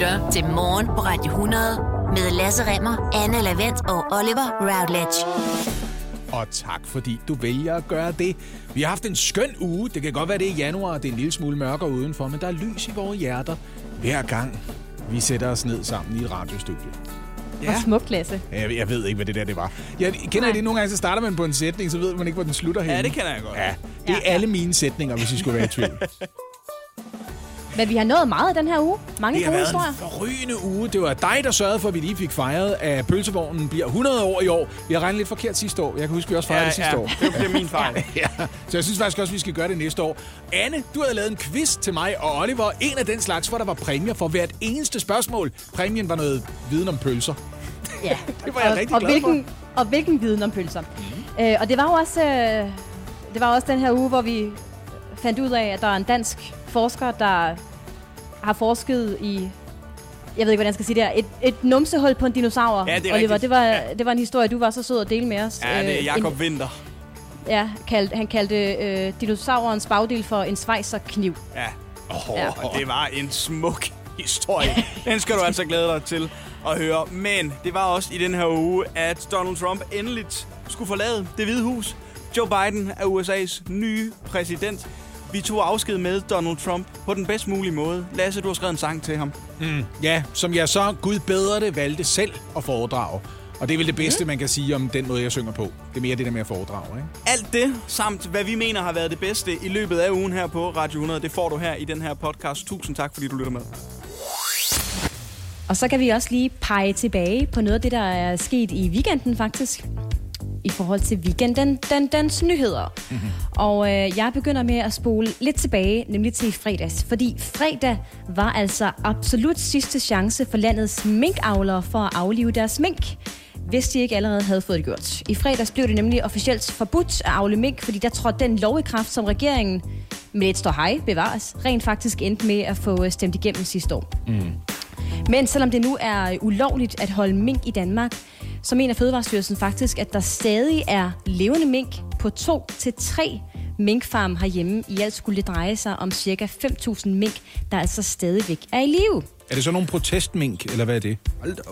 lytter til Morgen på Radio 100 med Lasse Remmer, Anne Lavendt og Oliver Routledge. Og tak, fordi du vælger at gøre det. Vi har haft en skøn uge. Det kan godt være, det er januar, og det er en lille smule mørkere udenfor, men der er lys i vores hjerter hver gang, vi sætter os ned sammen i et radiostudie. Ja. Og smukt, Lasse. Jeg, jeg ved ikke, hvad det der det var. Jeg kender Nej. det nogle gange, så starter man på en sætning, så ved man ikke, hvor den slutter hen. Ja, det kender jeg godt. Ja, det er ja. alle mine sætninger, hvis I skulle være i tvivl. Men vi har nået meget den her uge. Mange det har gode været historier. en forrygende uge. Det var dig, der sørgede for, at vi lige fik fejret, at pølsevognen bliver 100 år i år. Vi har regnet lidt forkert sidste år. Jeg kan huske, at vi også fejrede Ja, det sidste ja. år. Det er min fejl. ja. Så jeg synes faktisk også, at vi skal gøre det næste år. Anne, du havde lavet en quiz til mig og Oliver. En af den slags, hvor der var præmier for hvert eneste spørgsmål. Præmien var noget viden om pølser. Ja. Det var jeg og, rigtig og glad hvilken, Og hvilken viden om pølser. Mm. Øh, og det var jo også, øh, det var også den her uge, hvor vi fandt ud af, at der er en dansk forsker, der har forsket i jeg ved ikke, hvordan jeg skal sige det her. Et, et numsehul på en dinosaur, Ja, det er Oliver. rigtigt. Det var, Ja. det var en historie, du var så sød at dele med os. Ja, det er Øh, Jakob en, Winter. Ja, kald, han kaldte øh, dinosaurens bagdel for en svejserkniv. Ja. Oh, Ja. Det var en smuk historie. Den skal du altså glæde dig til at høre. Men det var også i den her uge, at Donald Trump endeligt skulle forlade det hvide hus. Joe Biden er USA's nye præsident. Vi tog afsked med Donald Trump på den bedst mulige måde. Lasse, du har skrevet en sang til ham. Mm, ja, som jeg så, Gud bedre det, valgte selv at foredrage. Og det er vel det bedste, man kan sige om den måde, jeg synger på. Det er mere det der med at foredrage, ikke? Alt det, samt hvad vi mener har været det bedste i løbet af ugen her på Radio 100, det får du her i den her podcast. Tusind tak, fordi du lytter med. Og så kan vi også lige pege tilbage på noget af det, der er sket i weekenden faktisk. I forhold til weekenden, den, dens nyheder. Mm-hmm. Og øh, jeg begynder med at spole lidt tilbage, nemlig til fredags. Fordi fredag var altså absolut sidste chance for landets minkavlere for at aflive deres mink hvis de ikke allerede havde fået det gjort. I fredags blev det nemlig officielt forbudt at afle mink, fordi der trådte den lov i kraft, som regeringen med et står hej bevares, rent faktisk endte med at få øh, stemt igennem sidste år. Men selvom det nu er ulovligt at holde mink i Danmark, så mener Fødevarestyrelsen faktisk, at der stadig er levende mink på to til tre minkfarm herhjemme. I alt skulle det dreje sig om ca. 5.000 mink, der altså stadigvæk er i live. Er det så nogle protestmink, eller hvad er det?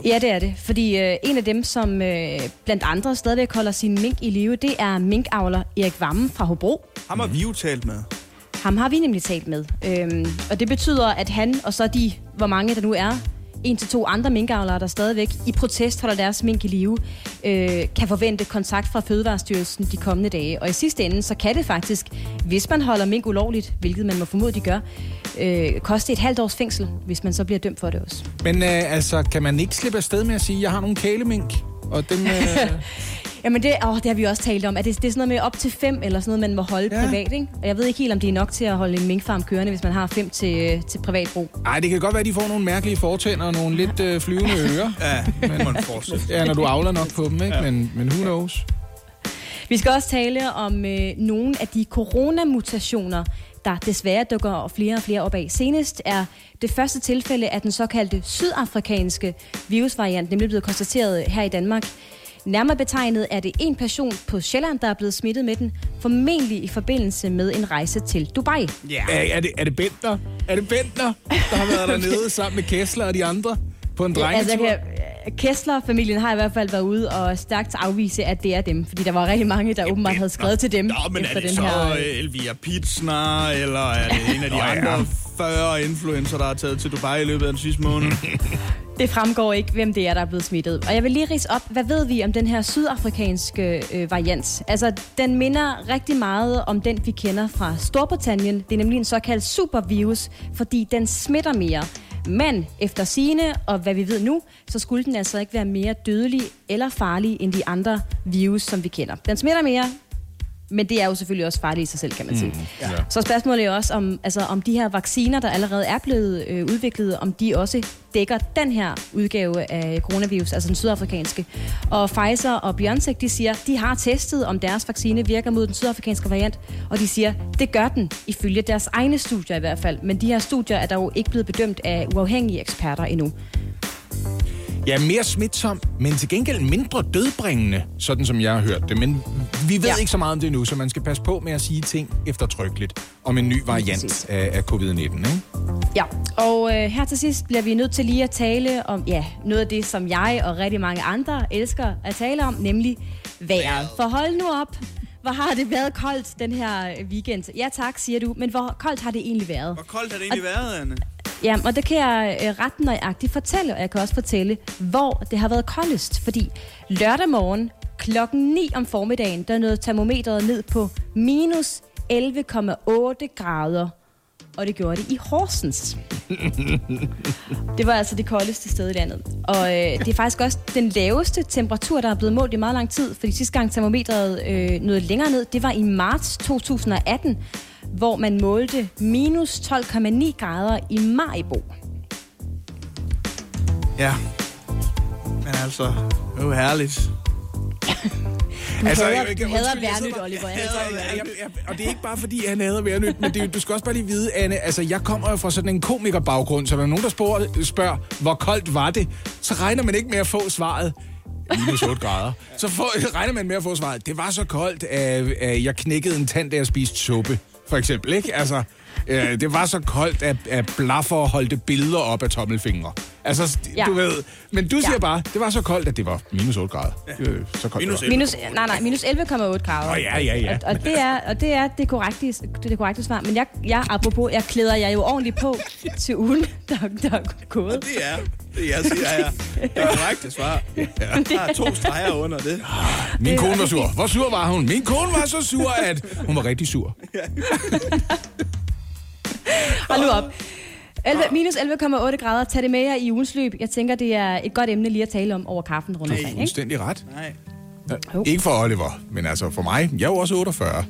Ja, det er det. Fordi øh, en af dem, som øh, blandt andre stadigvæk holder sin mink i live, det er minkavler Erik Vammen fra Hobro. Ham har vi jo talt med. Ham har vi nemlig talt med. Øhm, og det betyder, at han og så de, hvor mange der nu er, en til to andre minkavlere, der stadigvæk i protest holder deres mink i live, øh, kan forvente kontakt fra Fødevarestyrelsen de kommende dage. Og i sidste ende, så kan det faktisk, hvis man holder mink ulovligt, hvilket man må formode, de gør, øh, koste et halvt års fængsel, hvis man så bliver dømt for det også. Men øh, altså, kan man ikke slippe afsted med at sige, at jeg har nogle kælemink? Og dem, øh, Jamen det, åh, det har vi også talt om, at det, det er sådan noget med op til fem, eller sådan noget, man må holde Ja. privat, ikke? Og jeg ved ikke helt, om det er nok til at holde en minkfarm kørende, hvis man har fem til, til privat brug. ej, det kan godt være, at de får nogle mærkelige fortænder og nogle lidt øh, flyvende ører. Ja, men man fortsætter. Ja, når du avler nok på dem, ikke? Ja. Men, men who knows? Vi skal også tale om øh, nogle af de coronamutationer, der desværre dukker flere og flere op af. Senest er det første tilfælde af den såkaldte sydafrikanske virusvariant nemlig blevet konstateret her i Danmark. Nærmere betegnet er det en person på Sjælland, der er blevet smittet med den, formentlig i forbindelse med en rejse til Dubai. Ja. Er, er, det, er det Bentner? Er det Bentner, der har været dernede sammen med Kessler og de andre på en drengetur? Altså, jeg kan- Kessler-familien har i hvert fald været ude og stærkt afvise, at det er dem. Fordi der var rigtig mange, der åbenbart havde skrevet til dem Nå, men er efter det den så her... øh, Elvira Pitsner, eller er det en af de Nå, andre 40 influencer, der er taget til Dubai i løbet af den sidste måned? Det fremgår ikke, hvem det er, der er blevet smittet. Og jeg vil lige rise op, hvad ved vi om den her sydafrikanske øh, variant? Altså, den minder rigtig meget om den, vi kender fra Storbritannien. Det er nemlig en såkaldt supervirus, fordi den smitter mere. Men efter sine og hvad vi ved nu, så skulle den altså ikke være mere dødelig eller farlig end de andre virus, som vi kender. Den smitter mere, men det er jo selvfølgelig også farligt i sig selv, kan man sige. Mm, ja. Så spørgsmålet er jo også, om, altså, om de her vacciner, der allerede er blevet øh, udviklet, om de også dækker den her udgave af coronavirus, altså den sydafrikanske. Og Pfizer og BioNTech, de siger, de har testet, om deres vaccine virker mod den sydafrikanske variant, og de siger, det gør den, ifølge deres egne studier i hvert fald. Men de her studier er dog ikke blevet bedømt af uafhængige eksperter endnu. Ja, mere smitsom, men til gengæld mindre dødbringende, sådan som jeg har hørt det. Men vi ved Ja. ikke så meget om det nu, så man skal passe på med at sige ting eftertrykkeligt om en ny variant af, af covid-19. Ikke? Ja, og øh, her til sidst bliver vi nødt til lige at tale om ja, noget af det, som jeg og rigtig mange andre elsker at tale om, nemlig vejret. For hold nu op, hvor har det været koldt den her weekend? Ja tak, siger du, men hvor koldt har det egentlig været? Hvor koldt har det egentlig været, Anne? Ja, og det kan jeg øh, ret nøjagtigt fortælle, og jeg kan også fortælle, hvor det har været koldest. Fordi lørdag morgen klokken 9 om formiddagen, der nåede termometret ned på minus 11,8 grader. Og det gjorde det i Horsens. Det var altså det koldeste sted i landet. Og øh, det er faktisk også den laveste temperatur, der er blevet målt i meget lang tid. Fordi sidste gang termometret øh, nåede længere ned, det var i marts 2018, hvor man målte minus 12,9 grader i Maribo. Ja. Men altså, det er jo herligt. Du Altså, hader, jeg- jeg- du hader jeg værnyt, Oliver. Jeg hader ja, ja, og det er ikke bare fordi, han hader værnyt, men det, du skal også bare lige vide, Anne, altså jeg kommer jo fra sådan en komikerbaggrund, så når nogen, der spørger, spørger, hvor koldt var det, så regner man ikke med at få svaret, minus 8 grader. Så får, regner man med at få svaret, det var så koldt, at, at jeg knækkede en tand, da jeg spiste suppe, for eksempel, ikke? Altså, øh, det var så koldt, at, at blaffer holdte billeder op af tommelfingre. Altså, Ja. du ved, men du siger Ja. bare, det var så koldt, at det var minus 8 grader. Øh, så koldt Minus det var. Minus, nej, nej, minus 11,8 grader. Åh, ja, ja, ja. Og, og, det er, og det er det korrekte, det, er det korrekte svar. Men jeg, jeg, apropos, jeg klæder jer jo ordentligt på til ugen, der, der er gået. Det er det, jeg siger her. Det er korrekte svar. Der er to streger under det. Min kone var sur. Hvor sur var hun? Min kone var så sur, at hun var rigtig sur. Hold nu op. 11, minus 11,8 grader. Tag det med jer i ugens løb. Jeg tænker, det er et godt emne lige at tale om over kaffen rundt omkring. Ikke? Fuldstændig ret. Nej. Ja. Ikke for Oliver, men altså for mig. Jeg er jo også 48.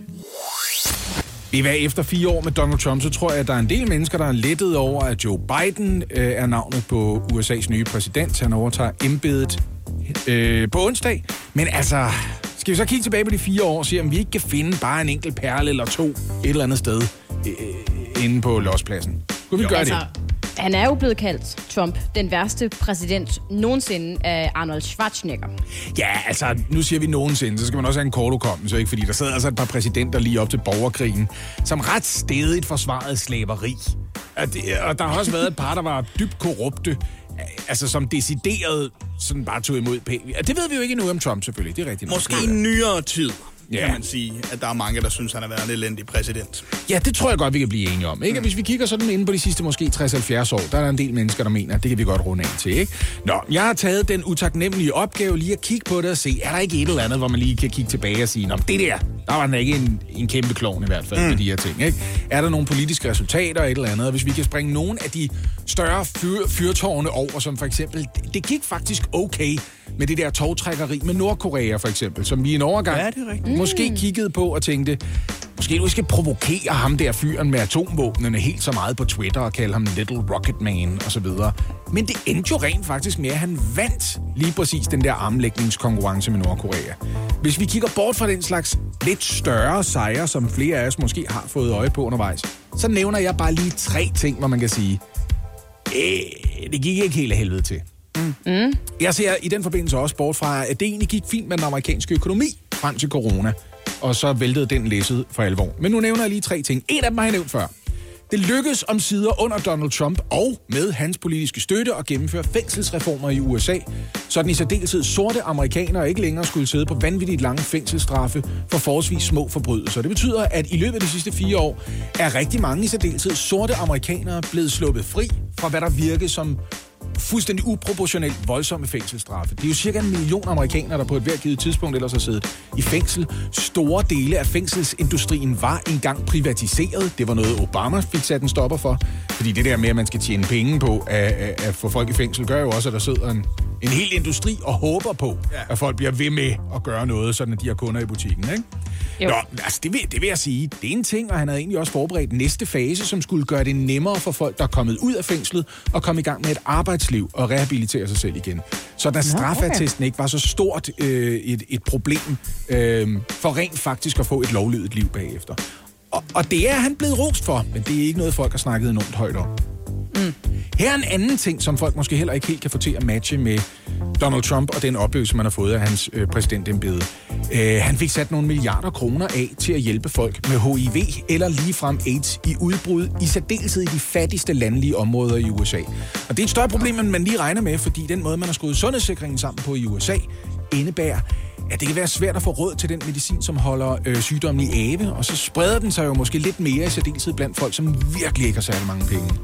Vi var efter fire år med Donald Trump, så tror jeg, at der er en del mennesker, der er lettet over, at Joe Biden øh, er navnet på USA's nye præsident. Han overtager embedet øh, på onsdag. Men altså, skal vi så kigge tilbage på de fire år og se, om vi ikke kan finde bare en enkelt perle eller to et eller andet sted øh, inde på lospladsen? Kunne vi Jo. gøre Altså, det? Han er jo blevet kaldt, Trump, den værste præsident nogensinde af Arnold Schwarzenegger. Ja, altså, nu siger vi nogensinde, så skal man også have en kort hukommelse, ikke? Fordi der sidder altså et par præsidenter lige op til borgerkrigen, som ret stedigt forsvarede slaveri. Og, det, og der har også været et par, der var dybt korrupte, altså som decideret sådan bare tog imod pænt. Det ved vi jo ikke endnu om Trump, selvfølgelig. Det er rigtigt. Måske i nyere tid, Ja. kan man sige, at der er mange, der synes, han har været en elendig præsident. Ja, det tror jeg godt, vi kan blive enige om. Ikke? Mm. Hvis vi kigger sådan inde på de sidste måske 60-70 år, der er der en del mennesker, der mener, at det kan vi godt runde af til. Ikke? Nå, jeg har taget den utaknemmelige opgave lige at kigge på det og se, er der ikke et eller andet, hvor man lige kan kigge tilbage og sige, men det der, der var den ikke en, en kæmpe klovn i hvert fald mm. med de her ting. Ikke? Er der nogle politiske resultater et eller andet? Og hvis vi kan springe nogle af de større fyr, fyrtårne over, som for eksempel, det, det gik faktisk okay med det der togtrækkeri med Nordkorea for eksempel, som vi i en overgang Ja, det er rigtigt. Måske kiggede på og tænkte, måske du skal provokere ham der fyren med atomvåbnene helt så meget på Twitter og kalde ham Little Rocket Man og så videre. Men det endte jo rent faktisk med, at han vandt lige præcis den der armlægningskonkurrence med Nordkorea. Hvis vi kigger bort fra den slags lidt større sejre, som flere af os måske har fået øje på undervejs, så nævner jeg bare lige tre ting, hvor man kan sige, øh, det gik ikke helt af helvede til. Jeg ser i den forbindelse også bort fra, at det egentlig gik fint med den amerikanske økonomi frem til corona. Og så væltede den læsset for alvor. Men nu nævner jeg lige tre ting. En af dem har jeg nævnt før. Det lykkedes om sider under Donald Trump og med hans politiske støtte at gennemføre fængselsreformer i USA, så den i særdeleshed sorte amerikanere ikke længere skulle sidde på vanvittigt lange fængselsstraffe for forholdsvis små forbrydelser. Det betyder, at i løbet af de sidste fire år er rigtig mange i særdeleshed sorte amerikanere blevet sluppet fri fra hvad der virkede som fuldstændig uproportionelt voldsomme fængselsstraffe. Det er jo cirka en million amerikanere, der på et hvert givet tidspunkt ellers har siddet i fængsel. Store dele af fængselsindustrien var engang privatiseret. Det var noget, Obama fik sat en stopper for. Fordi det der med, at man skal tjene penge på at, at, at få folk i fængsel, gør jo også, at der sidder en, en hel industri og håber på, ja. at folk bliver ved med at gøre noget, sådan at de har kunder i butikken. Ikke? Jo. Nå, altså det vil, det vil jeg sige, det er en ting, og han havde egentlig også forberedt næste fase, som skulle gøre det nemmere for folk, der er kommet ud af fængslet og komme i gang med et arbejdsliv og rehabilitere sig selv igen. Så da straffattesten ikke var så stort øh, et, et problem øh, for rent faktisk at få et lovlydigt liv bagefter. Og, og det er han blevet rost for, men det er ikke noget, folk har snakket enormt højt om. Mm. Her er en anden ting, som folk måske heller ikke helt kan få til at matche med Donald Trump og den oplevelse, man har fået af hans øh, præsidentembede. Øh, han fik sat nogle milliarder kroner af til at hjælpe folk med HIV eller ligefrem AIDS i udbrud, i særdeleshed i de fattigste landlige områder i USA. Og det er et større problem, end man lige regner med, fordi den måde, man har skruet sundhedssikringen sammen på i USA, indebærer, at det kan være svært at få råd til den medicin, som holder øh, sygdommen i ave, og så spreder den sig jo måske lidt mere i særdeleshed blandt folk, som virkelig ikke har særlig mange penge.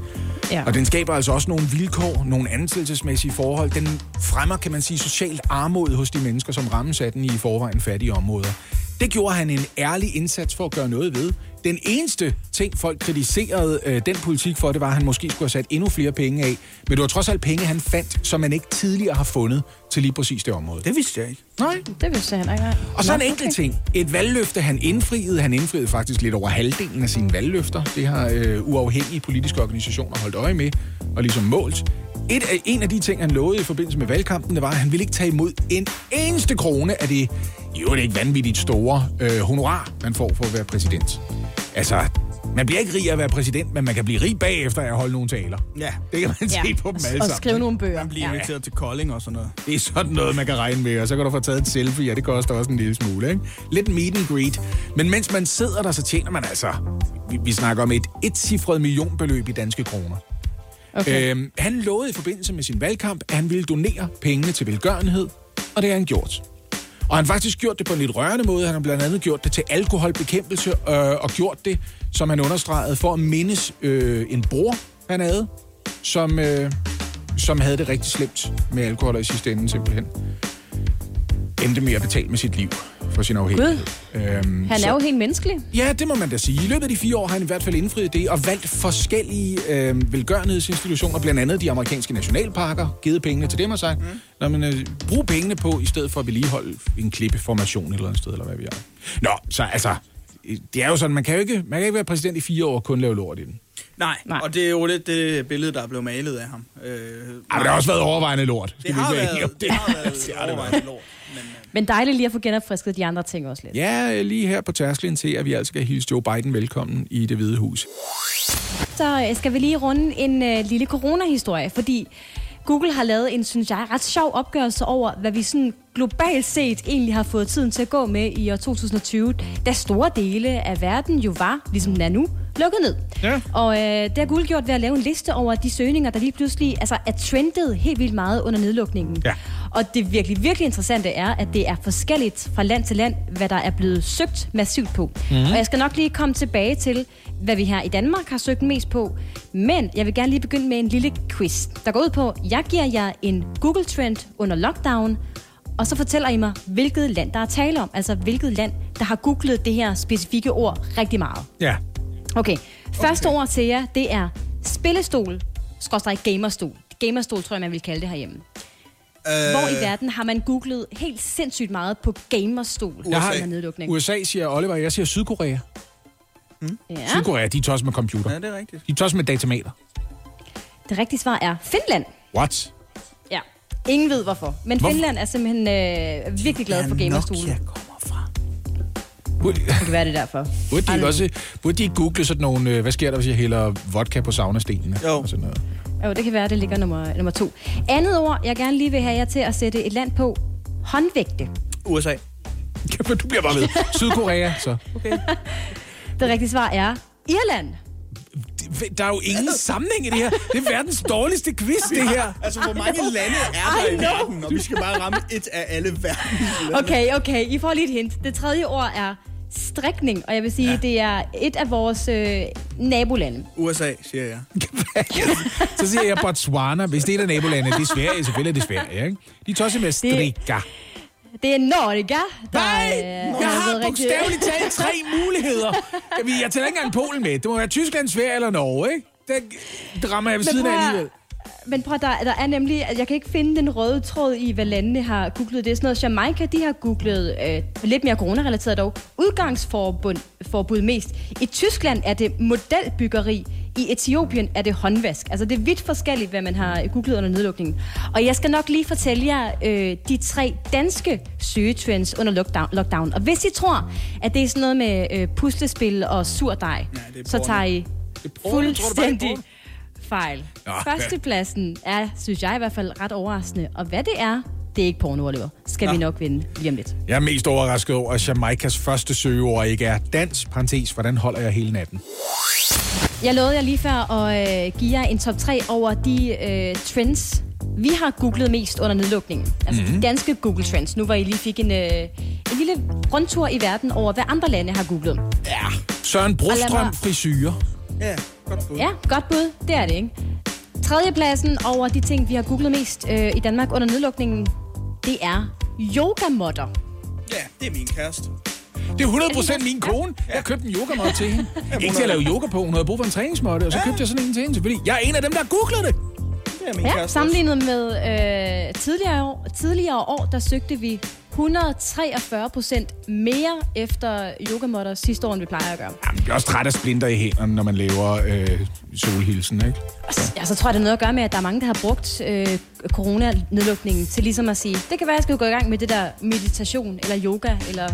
Ja. Og den skaber altså også nogle vilkår, nogle ansættelsesmæssige forhold. Den fremmer, kan man sige, socialt armod hos de mennesker, som rammes af den i forvejen fattige områder. Det gjorde han en ærlig indsats for at gøre noget ved. Den eneste ting, folk kritiserede øh, den politik for, det var, at han måske skulle have sat endnu flere penge af. Men det var trods alt penge, han fandt, som man ikke tidligere har fundet til lige præcis det område. Det vidste jeg ikke. Nej. Det vidste han ikke. Og så Nå, en enkelt ting. Et valgløfte, han indfriede. Han indfriede faktisk lidt over halvdelen af sine valgløfter. Det har øh, uafhængige politiske organisationer holdt øje med og ligesom målt. Et af, en af de ting, han lovede i forbindelse med valgkampen, det var, at han ville ikke tage imod en eneste krone af det jo det ikke vanvittigt store øh, honorar, man får for at være præsident. Altså, man bliver ikke rig af at være præsident, men man kan blive rig bagefter af at holde nogle taler. Ja. Det kan man Ja. se på dem alle Og sammen. skrive nogle bøger. Man bliver Ja. inviteret til Kolding og sådan noget. Det er sådan noget, man kan regne med, og så kan du få taget et selfie, og det koster også en lille smule, ikke? Lidt meet and greet. Men mens man sidder der, så tjener man altså... Vi, vi snakker om et etcifret millionbeløb i danske kroner. Okay. Øhm, han lovede i forbindelse med sin valgkamp, at han ville donere pengene til velgørenhed, og det har han gjort. Og han har faktisk gjort det på en lidt rørende måde. Han har blandt andet gjort det til alkoholbekæmpelse, øh, og gjort det, som han understregede, for at mindes øh, en bror, han havde, som, øh, som havde det rigtig slemt med alkohol og i sidste ende simpelthen endte med at betale med sit liv for sin afhængighed. Øhm, Han så- er jo helt menneskelig. Ja, det må man da sige. I løbet af de fire år har han i hvert fald indfriet det og valgt forskellige øh, velgørenhedsinstitutioner, blandt andet de amerikanske nationalparker, givet pengene til dem og sagt, mm. Nå, men, øh, brug pengene på, i stedet for at vedligeholde en klippeformation et eller andet sted, eller hvad vi er. Nå, så altså, det er jo sådan, man kan jo ikke, man kan ikke være præsident i fire år og kun lave lort i den. Nej, Nej. og det er jo lidt det billede, der er blevet malet af ham. Øh, Ej, men det har også været overvejende lort. skal det har været, det har været Det har det overvejende lort. Men, øh, Men dejligt lige at få genopfrisket de andre ting også lidt. Ja, lige her på tærsklen til, at vi altså skal hilse Joe Biden velkommen i det hvide hus. Så øh, skal vi lige runde en øh, lille coronahistorie, fordi Google har lavet en, synes jeg, ret sjov opgørelse over, hvad vi sådan globalt set egentlig har fået tiden til at gå med i år 2020, da store dele af verden jo var, ligesom den er nu, lukket ned. Ja. Og øh, det har Google gjort ved at lave en liste over de søgninger, der lige pludselig altså, er trendet helt vildt meget under nedlukningen. Ja. Og det virkelig, virkelig interessante er, at det er forskelligt fra land til land, hvad der er blevet søgt massivt på. Mm. Og jeg skal nok lige komme tilbage til, hvad vi her i Danmark har søgt mest på. Men jeg vil gerne lige begynde med en lille quiz, der går ud på, jeg giver jer en Google-trend under lockdown, og så fortæller I mig, hvilket land der er tale om. Altså, hvilket land, der har googlet det her specifikke ord rigtig meget. Ja. Okay, første ord til jer, det er spillestol, skråstrej gamerstol. Gamerstol, tror jeg, man vil kalde det herhjemme. øh, Hvor i verden har man googlet helt sindssygt meget på gamerstol Jeg har- under nedlukning? USA siger Oliver, jeg siger Sydkorea. Ja, Sydkorea, de er tosset med computer. Ja, det er rigtigt. De er tosset med datamater. det rigtige svar er Finland. What? Ja, ingen ved hvorfor. Men Hvorfor? Finland er simpelthen øh, virkelig glad for gamerstole. Nokia kommer fra. Burde, Det kan være det er derfor. burde, de ikke også, burde de ikke google sådan nogle, øh, hvad sker der, hvis jeg hælder vodka på saunastenene? Jo. Og sådan noget. Jo, det kan være, det ligger nummer, nummer to. Andet ord, jeg gerne lige vil have jer til at sætte et land på. Håndvægte. USA. Jamen, du bliver bare ved. Sydkorea, så. Det rigtige svar er Irland. Der er jo ingen sammenhæng i det her. Det er verdens dårligste quiz, det her. Altså, hvor mange lande er der i verden, og vi skal bare ramme et af alle verdens lande. Okay, okay, I får lige et hint. Det tredje ord er strikning, og jeg vil sige, ja. det er et af vores øh, nabolande. USA, siger jeg. Så siger jeg Botswana. Hvis det er der nabolandet, det er Sverige. Selvfølgelig er det Sverige, ikke? De er tosset med strikker. Det er Norge, der Nej, øh, jeg har bogstaveligt talt tre muligheder. Jeg, tæller ikke engang Polen med. Det må være Tyskland, Sverige eller Norge, ikke? Det, det rammer jeg ved siden af alligevel. Men prøv, der, der er nemlig, at jeg kan ikke finde den røde tråd i, hvad landene har googlet. Det er sådan noget, Jamaica, de har googlet øh, lidt mere coronarelateret dog, udgangsforbud forbud mest. I Tyskland er det modelbyggeri, i Etiopien er det håndvask. Altså det er vidt forskelligt, hvad man har googlet under nedlukningen. Og jeg skal nok lige fortælle jer øh, de tre danske søgetrends under lockdown, lockdown. Og hvis I tror, at det er sådan noget med øh, puslespil og surdej, Ja, så tager I fuldstændig fejl. Nå, Førstepladsen er, synes jeg i hvert fald, ret overraskende. Og hvad det er, det er ikke porno, Oliver. Skal Nå. vi nok vinde lige om lidt. Jeg er mest overrasket over, at Jamaikas første søgeord ikke er dans, parentes, hvordan holder jeg hele natten? Jeg lovede jer lige før at øh, give jer en top 3 over de øh, trends, vi har googlet mest under nedlukningen. Altså mm-hmm. de danske Google Trends. Nu var I lige fik en, øh, en lille rundtur i verden over, hvad andre lande har googlet. Ja. Søren Brostrøm, mig- frisyrer. Ja, godt bud. Ja, godt bud. Det er det, ikke? Tredjepladsen over de ting, vi har googlet mest øh, i Danmark under nedlukningen, det er yogamotter. ja, det er min kæreste. Det er 100% min kone. Jeg købte en yogamåtte til hende. Ikke til at lave yoga på, hun havde brug for en træningsmåtte, og så købte jeg sådan en til hende, fordi jeg er en af dem, der har googlet det. Det er min Ja, kæreste. sammenlignet med øh, tidligere, år, tidligere år, der søgte vi 143 procent mere efter yogamotter sidste år, end vi plejer at gøre. Jamen, jeg bliver også træt af splinter i hænderne, når man laver øh, solhilsen, ikke? Ja, så tror jeg, det er noget at gøre med, at der er mange, der har brugt øh, coronanedlukningen til ligesom at sige, det kan være, at jeg skal gå i gang med det der meditation, eller yoga, eller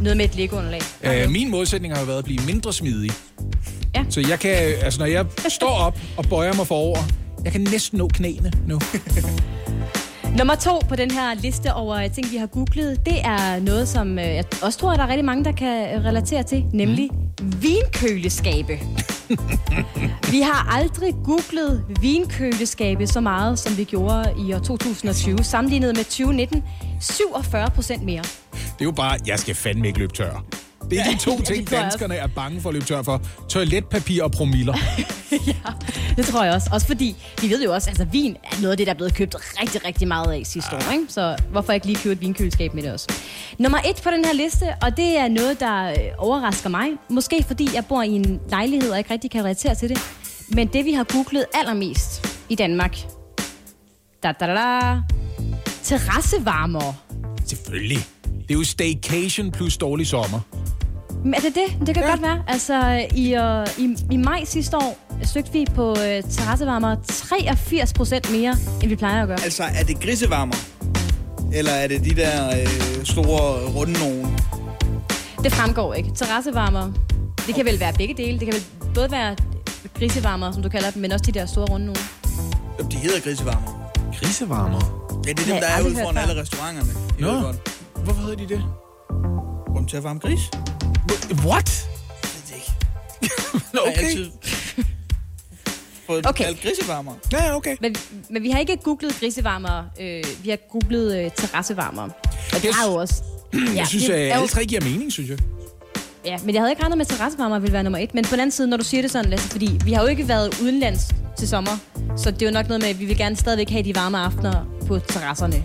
noget med et liggeunderlag. Øh, min modsætning har jo været at blive mindre smidig. Ja. Så jeg kan, altså når jeg står op og bøjer mig forover, jeg kan næsten nå knæene nu. Nummer to på den her liste over øh, ting, vi har googlet, det er noget, som øh, jeg også tror, at der er rigtig mange, der kan øh, relatere til, nemlig vinkøleskabe. vi har aldrig googlet vinkøleskabe så meget, som vi gjorde i år 2020, sammenlignet med 2019. 47 procent mere. Det er jo bare, jeg skal fandme ikke løbe tør. Det er de to ting, også. danskerne er bange for at løbe tør for. Toiletpapir og promiller. Det tror jeg også. Også fordi, vi ved jo også, altså vin er noget af det, der er blevet købt rigtig, rigtig meget af sidste år. Ikke? Så hvorfor ikke lige købe et vinkøleskab med det også? Nummer et på den her liste, og det er noget, der øh, overrasker mig. Måske fordi jeg bor i en lejlighed og ikke rigtig kan relatere til det. Men det, vi har googlet allermest i Danmark. Da, da, da, da. Terrassevarmere. Selvfølgelig. Det er jo staycation plus dårlig sommer. Men er det det? Det kan Ja. godt være. Altså, i, øh, i, i maj sidste år søgte vi på øh, terrassevarmere 83 procent mere, end vi plejer at gøre. Altså, er det grisevarmer? Eller er det de der øh, store runde nogen? Det fremgår ikke. Terrassevarmer, det kan vel være begge dele. Det kan vel både være grisevarmer, som du kalder dem, men også de der store runde nogle. Jamen, de hedder grisevarmer. Grisevarmer. Ja, det er dem, der er ude foran alle restauranterne. I Nå. Hvorfor hedder de det? Rum til at varme gris? What? Det ved jeg ikke. Jeg har Okay. fået Okay. kaldt grisevarmer. Ja, okay. Men, men vi har ikke googlet grisevarmer, øh, vi har googlet øh, terrassevarmer. Og det Jeg er jo også... Ja, Jeg synes, det at er alle tre giver mening, synes jeg. Ja, men jeg havde ikke regnet med, at terrassevarmer ville være nummer et. Men på den anden side, når du siger det sådan, Lasse, fordi vi har jo ikke været udenlands til sommer, så det er jo nok noget med, at vi vil gerne stadigvæk have de varme aftener på terrasserne.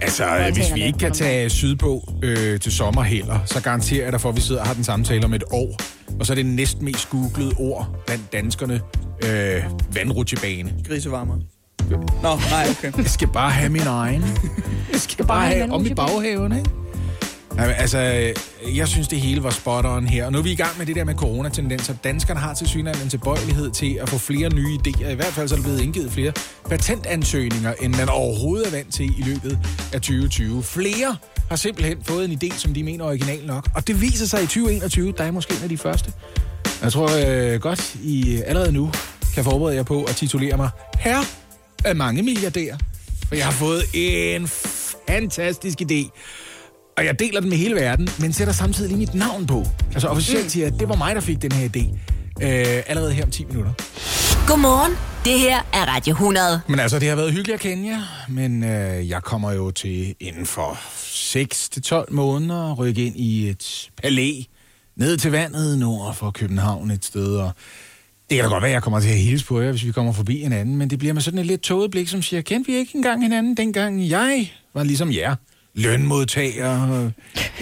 Altså, jeg hvis vi ikke kan tage sydpå øh, til sommer heller, så garanterer jeg dig for, at vi sidder og har den samtale om et år. Og så er det næsten mest googlede ord blandt danskerne. Øh, vandrutsjebane. Grisevarmer. Nå, nej, okay. Jeg skal bare have min egen. Jeg skal bare have om i baghaven, ikke? Jamen, altså, jeg synes, det hele var spot on her. Og nu er vi i gang med det der med coronatendenser. Danskerne har til synligheden en tilbøjelighed til at få flere nye idéer. I hvert fald så er der blevet indgivet flere patentansøgninger, end man overhovedet er vant til i løbet af 2020. Flere har simpelthen fået en idé, som de mener er original nok. Og det viser sig i 2021, der er måske en af de første. Jeg tror øh, godt, I allerede nu kan forberede jer på at titulere mig herre af mange milliardærer. For jeg har fået en fantastisk idé. Og jeg deler den med hele verden, men sætter samtidig lige mit navn på. Altså officielt siger jeg, at det var mig, der fik den her idé. Øh, allerede her om 10 minutter. Godmorgen. Det her er Radio 100. Men altså, det har været hyggeligt at kende jer, men øh, jeg kommer jo til inden for 6-12 måneder at rykke ind i et palæ ned til vandet nord for København et sted, og det kan da godt være, at jeg kommer til at hilse på jer, hvis vi kommer forbi hinanden, men det bliver med sådan et lidt tåget blik, som siger, kendte vi ikke engang hinanden, dengang jeg var ligesom jer, lønmodtager.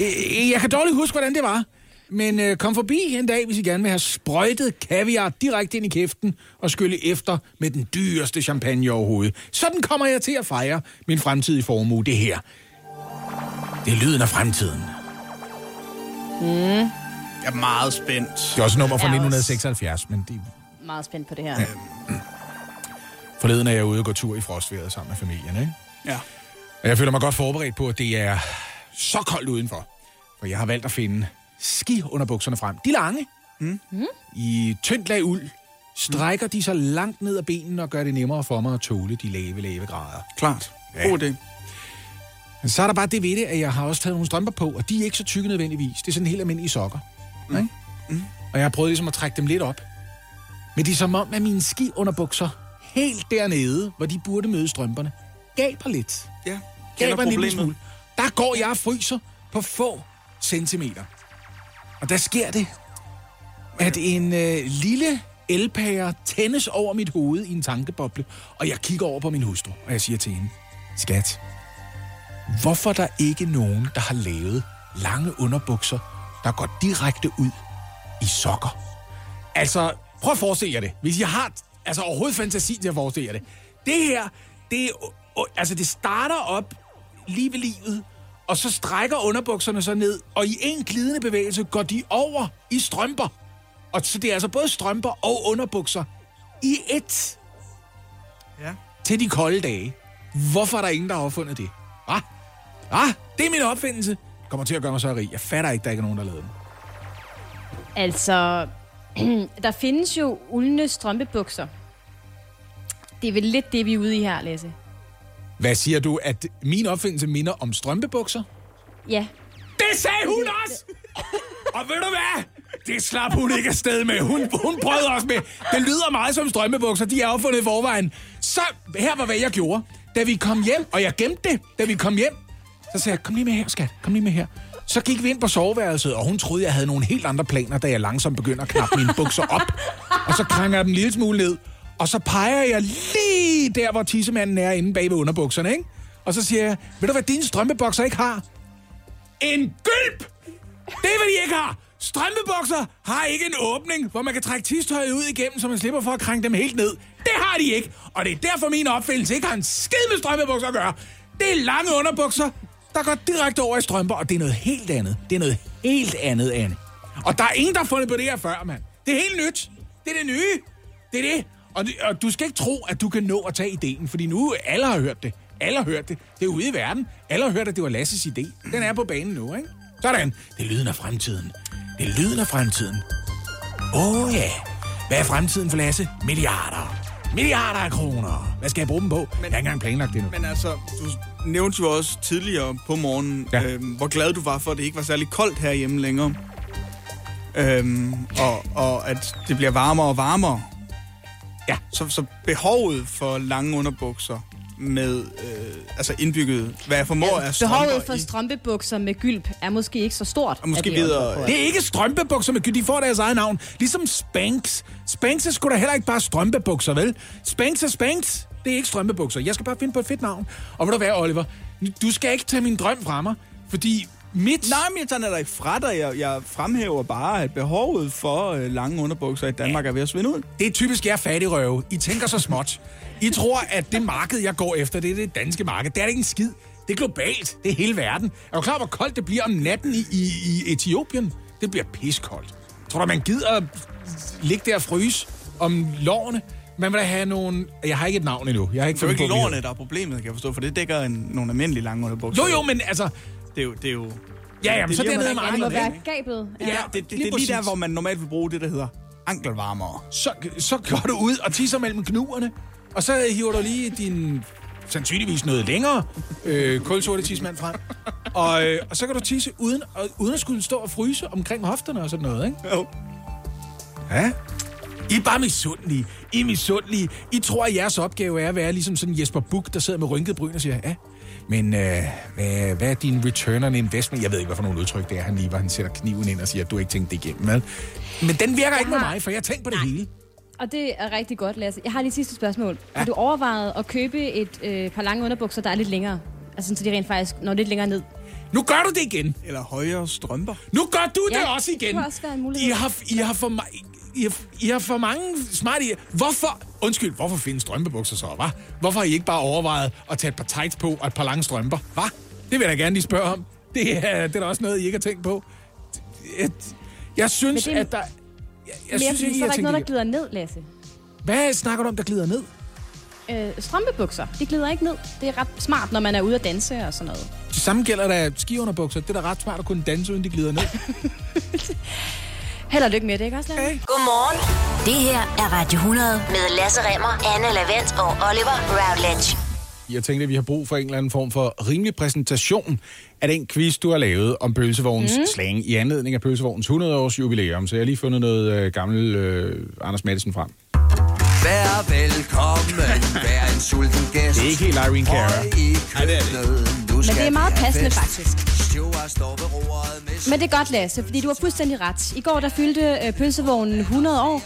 Øh, Jeg kan dårligt huske, hvordan det var. Men øh, kom forbi en dag, hvis I gerne vil have sprøjtet kaviar direkte ind i kæften og skylle efter med den dyreste champagne overhovedet. Sådan kommer jeg til at fejre min fremtidige formue, det her. Det er lyden af fremtiden. Jeg er meget spændt. Det er også et nummer fra Jeg er også- 1976, men det, Meget spændt på det her. forleden er jeg ude og gå tur i frostvejret sammen med familien, ikke? Ja. Og jeg føler mig godt forberedt på, at det er så koldt udenfor. For jeg har valgt at finde ski under bukserne frem. De lange. Mm. I tyndt lag uld strækker de så langt ned ad benene og gør det nemmere for mig at tåle de lave, lave grader. Klart. Ja. God idé. Men så er der bare det ved det, at jeg har også taget nogle strømper på, og de er ikke så tykke nødvendigvis. Det er sådan helt almindelige sokker. Mm. Ikke? Mm. Og jeg har prøvet ligesom at trække dem lidt op. Men det er som om, at mine ski underbukser helt dernede, hvor de burde møde strømperne, gaber lidt. Ja, kender problemet. Der går jeg og fryser på få centimeter. Og der sker det, at en øh, lille elpære tændes over mit hoved i en tankeboble, og jeg kigger over på min hustru, og jeg siger til hende, skat, hvorfor er der ikke nogen, der har lavet lange underbukser, der går direkte ud i sokker? Altså, prøv at forestille jer det. Hvis jeg har altså, overhovedet fantasi til at forestille jer det. Det her, det, altså, det starter op lige ved livet, og så strækker underbukserne sig ned, og i en glidende bevægelse går de over i strømper. Og så det er altså både strømper og underbukser i et Ja. til de kolde dage. Hvorfor er der ingen, der har opfundet det? Ah, ah det er min opfindelse. Kommer til at gøre mig så rig. Jeg fatter ikke, der ikke er nogen, der lavede den. Altså, der findes jo uldne strømpebukser. Det er vel lidt det, vi er ude i her, Lasse. Hvad siger du, at min opfindelse minder om strømpebukser? Ja. Det sagde hun også! Og ved du hvad? Det slap hun ikke afsted med. Hun, hun prøvede også med. Det lyder meget som strømpebukser. De er opfundet i forvejen. Så her var, hvad jeg gjorde. Da vi kom hjem, og jeg gemte det, da vi kom hjem, så sagde jeg, kom lige med her, skat. Kom lige med her. Så gik vi ind på soveværelset, og hun troede, jeg havde nogle helt andre planer, da jeg langsomt begynder at knappe mine bukser op. Og så krænger jeg dem en lille smule ned. Og så peger jeg lige der, hvor tissemanden er inde bag ved underbukserne, ikke? Og så siger jeg, ved du hvad dine strømpebukser ikke har? En gylp! Det er, hvad de ikke har! Strømpebukser har ikke en åbning, hvor man kan trække tistøjet ud igennem, så man slipper for at krænge dem helt ned. Det har de ikke, og det er derfor min opfindelse ikke har en skid med strømpebukser at gøre. Det er lange underbukser, der går direkte over i strømper, og det er noget helt andet. Det er noget helt andet, Anne. Og der er ingen, der har fundet på det her før, mand. Det er helt nyt. Det er det nye. Det er det. Og, og du skal ikke tro, at du kan nå at tage ideen, fordi nu alle har hørt det. Alle har hørt det. Det er ude i verden. Alle har hørt, at det var Lasses idé. Den er på banen nu, ikke? Sådan. Det er lyden af fremtiden. Det er lyden af fremtiden. Åh oh, ja. Hvad er fremtiden for Lasse? Milliarder. Milliarder af kroner. Hvad skal jeg bruge dem på? Men, jeg har ikke engang planlagt det nu. Men altså, du nævnte jo også tidligere på morgenen, ja. øhm, hvor glad du var for, at det ikke var særlig koldt herhjemme længere. Øhm, og, og at det bliver varmere og varmere. Ja. Så, så behovet for lange underbukser med øh, altså indbygget, hvad jeg formår er Behovet for i, strømpebukser med gylp er måske ikke så stort. Og måske det, jeg videre-. Det er ikke strømpebukser med De får deres eget navn. Ligesom Spanx. Spanx er sgu da heller ikke bare strømpebukser, vel? Spanx er Spanx. Det er ikke strømpebukser. Jeg skal bare finde på et fedt navn. Og ved du hvad, Oliver? Du skal ikke tage min drøm fra mig, fordi mit... Nej, men jeg tager da ikke fra dig. Jeg, jeg fremhæver bare, at behovet for øh, lange underbukser i Danmark er ved at svinde ud. Det er typisk jer fattigrøve. I tænker så småt. I tror, at det marked, jeg går efter, det er det danske marked. Det er det ikke en skid. Det er globalt. Det er hele verden. Er du klar, hvor koldt det bliver om natten i, i, i Etiopien? Det bliver piskoldt. Tror du, man gider at ligge der og fryse om lårene? Man vil da have nogle... Jeg har ikke et navn endnu. Jeg har ikke Det er jo ikke lårene, der er problemet, kan jeg forstå, for det dækker en, nogle almindelige lange underbukser. Jo, jo, men altså... Det er jo... Det er jo Ja, jamen, så lige om dernede man er Det må være gabet. Ja, Ja, det, det, det er lige der, hvor man normalt vil bruge det, der hedder ankelvarmere. så, så går du ud og tisser mellem knuerne, og så hiver du lige din sandsynligvis noget længere øh, kulsorte tidsmand frem. Og, øh, og så kan du tisse uden, og, uden at skulle stå og fryse omkring hofterne og sådan noget, ikke? Jo. Ja. I er bare misundelige. I er misundelige. I tror, at jeres opgave er at være ligesom sådan Jesper Buch, der sidder med rynket bryn og siger, ja, men øh, hvad, hvad er din return on investment? Jeg ved ikke, hvad for nogle udtryk det er, han lige var. Han sætter kniven ind og siger, at du ikke tænkte det igennem. Vel? Men den virker ikke med har- mig, for jeg tænkt på det hele. Og det er rigtig godt, Lasse. Jeg har lige sidste spørgsmål. Ja. Har du overvejet at købe et øh, par lange underbukser, der er lidt længere? Altså, så de rent faktisk når lidt længere ned. Nu gør du det igen. Eller højere strømper. Nu gør du Ja, det også igen. det kunne også være en mulighed. I har, I har for mig... I har, I har for mange smarte... Hvorfor... Undskyld, hvorfor findes strømpebukser så, hva'? Hvorfor har I ikke bare overvejet at tage et par tights på og et par lange strømper, hva? Det vil jeg da gerne lige spørge om. Det er, det er da også noget, I ikke har tænkt på. Jeg, jeg synes, det- at der... Jeg, jeg Men synes jeg, ikke, så er der ikke noget, der glider ned, Lasse. Hvad snakker du om, der glider ned? Øh, strømpebukser, de glider ikke ned. Det er ret smart, når man er ude at danse og sådan noget. Det samme gælder da skiunderbukser. Det er da ret smart at kunne danse, uden de glider ned. Held og lykke med det, ikke også, Lasse? Okay. Godmorgen. Det her er Radio 100 med Lasse Remmer, Anne Lavendt og Oliver Routledge. Jeg tænkte, at vi har brug for en eller anden form for rimelig præsentation af den quiz, du har lavet om pølsevognens mm. slang i anledning af pølsevognens 100-års jubilæum. Så jeg har lige fundet noget øh, gammel øh, Anders Madsen frem. Vær velkommen, vær en sulten gæst. Det er ikke helt Irene Cara. I køkkenet, nu Men det er meget passende, faktisk. Men det er godt, Lasse, fordi du har fuldstændig ret. I går der fyldte øh, pølsevognen 100 år,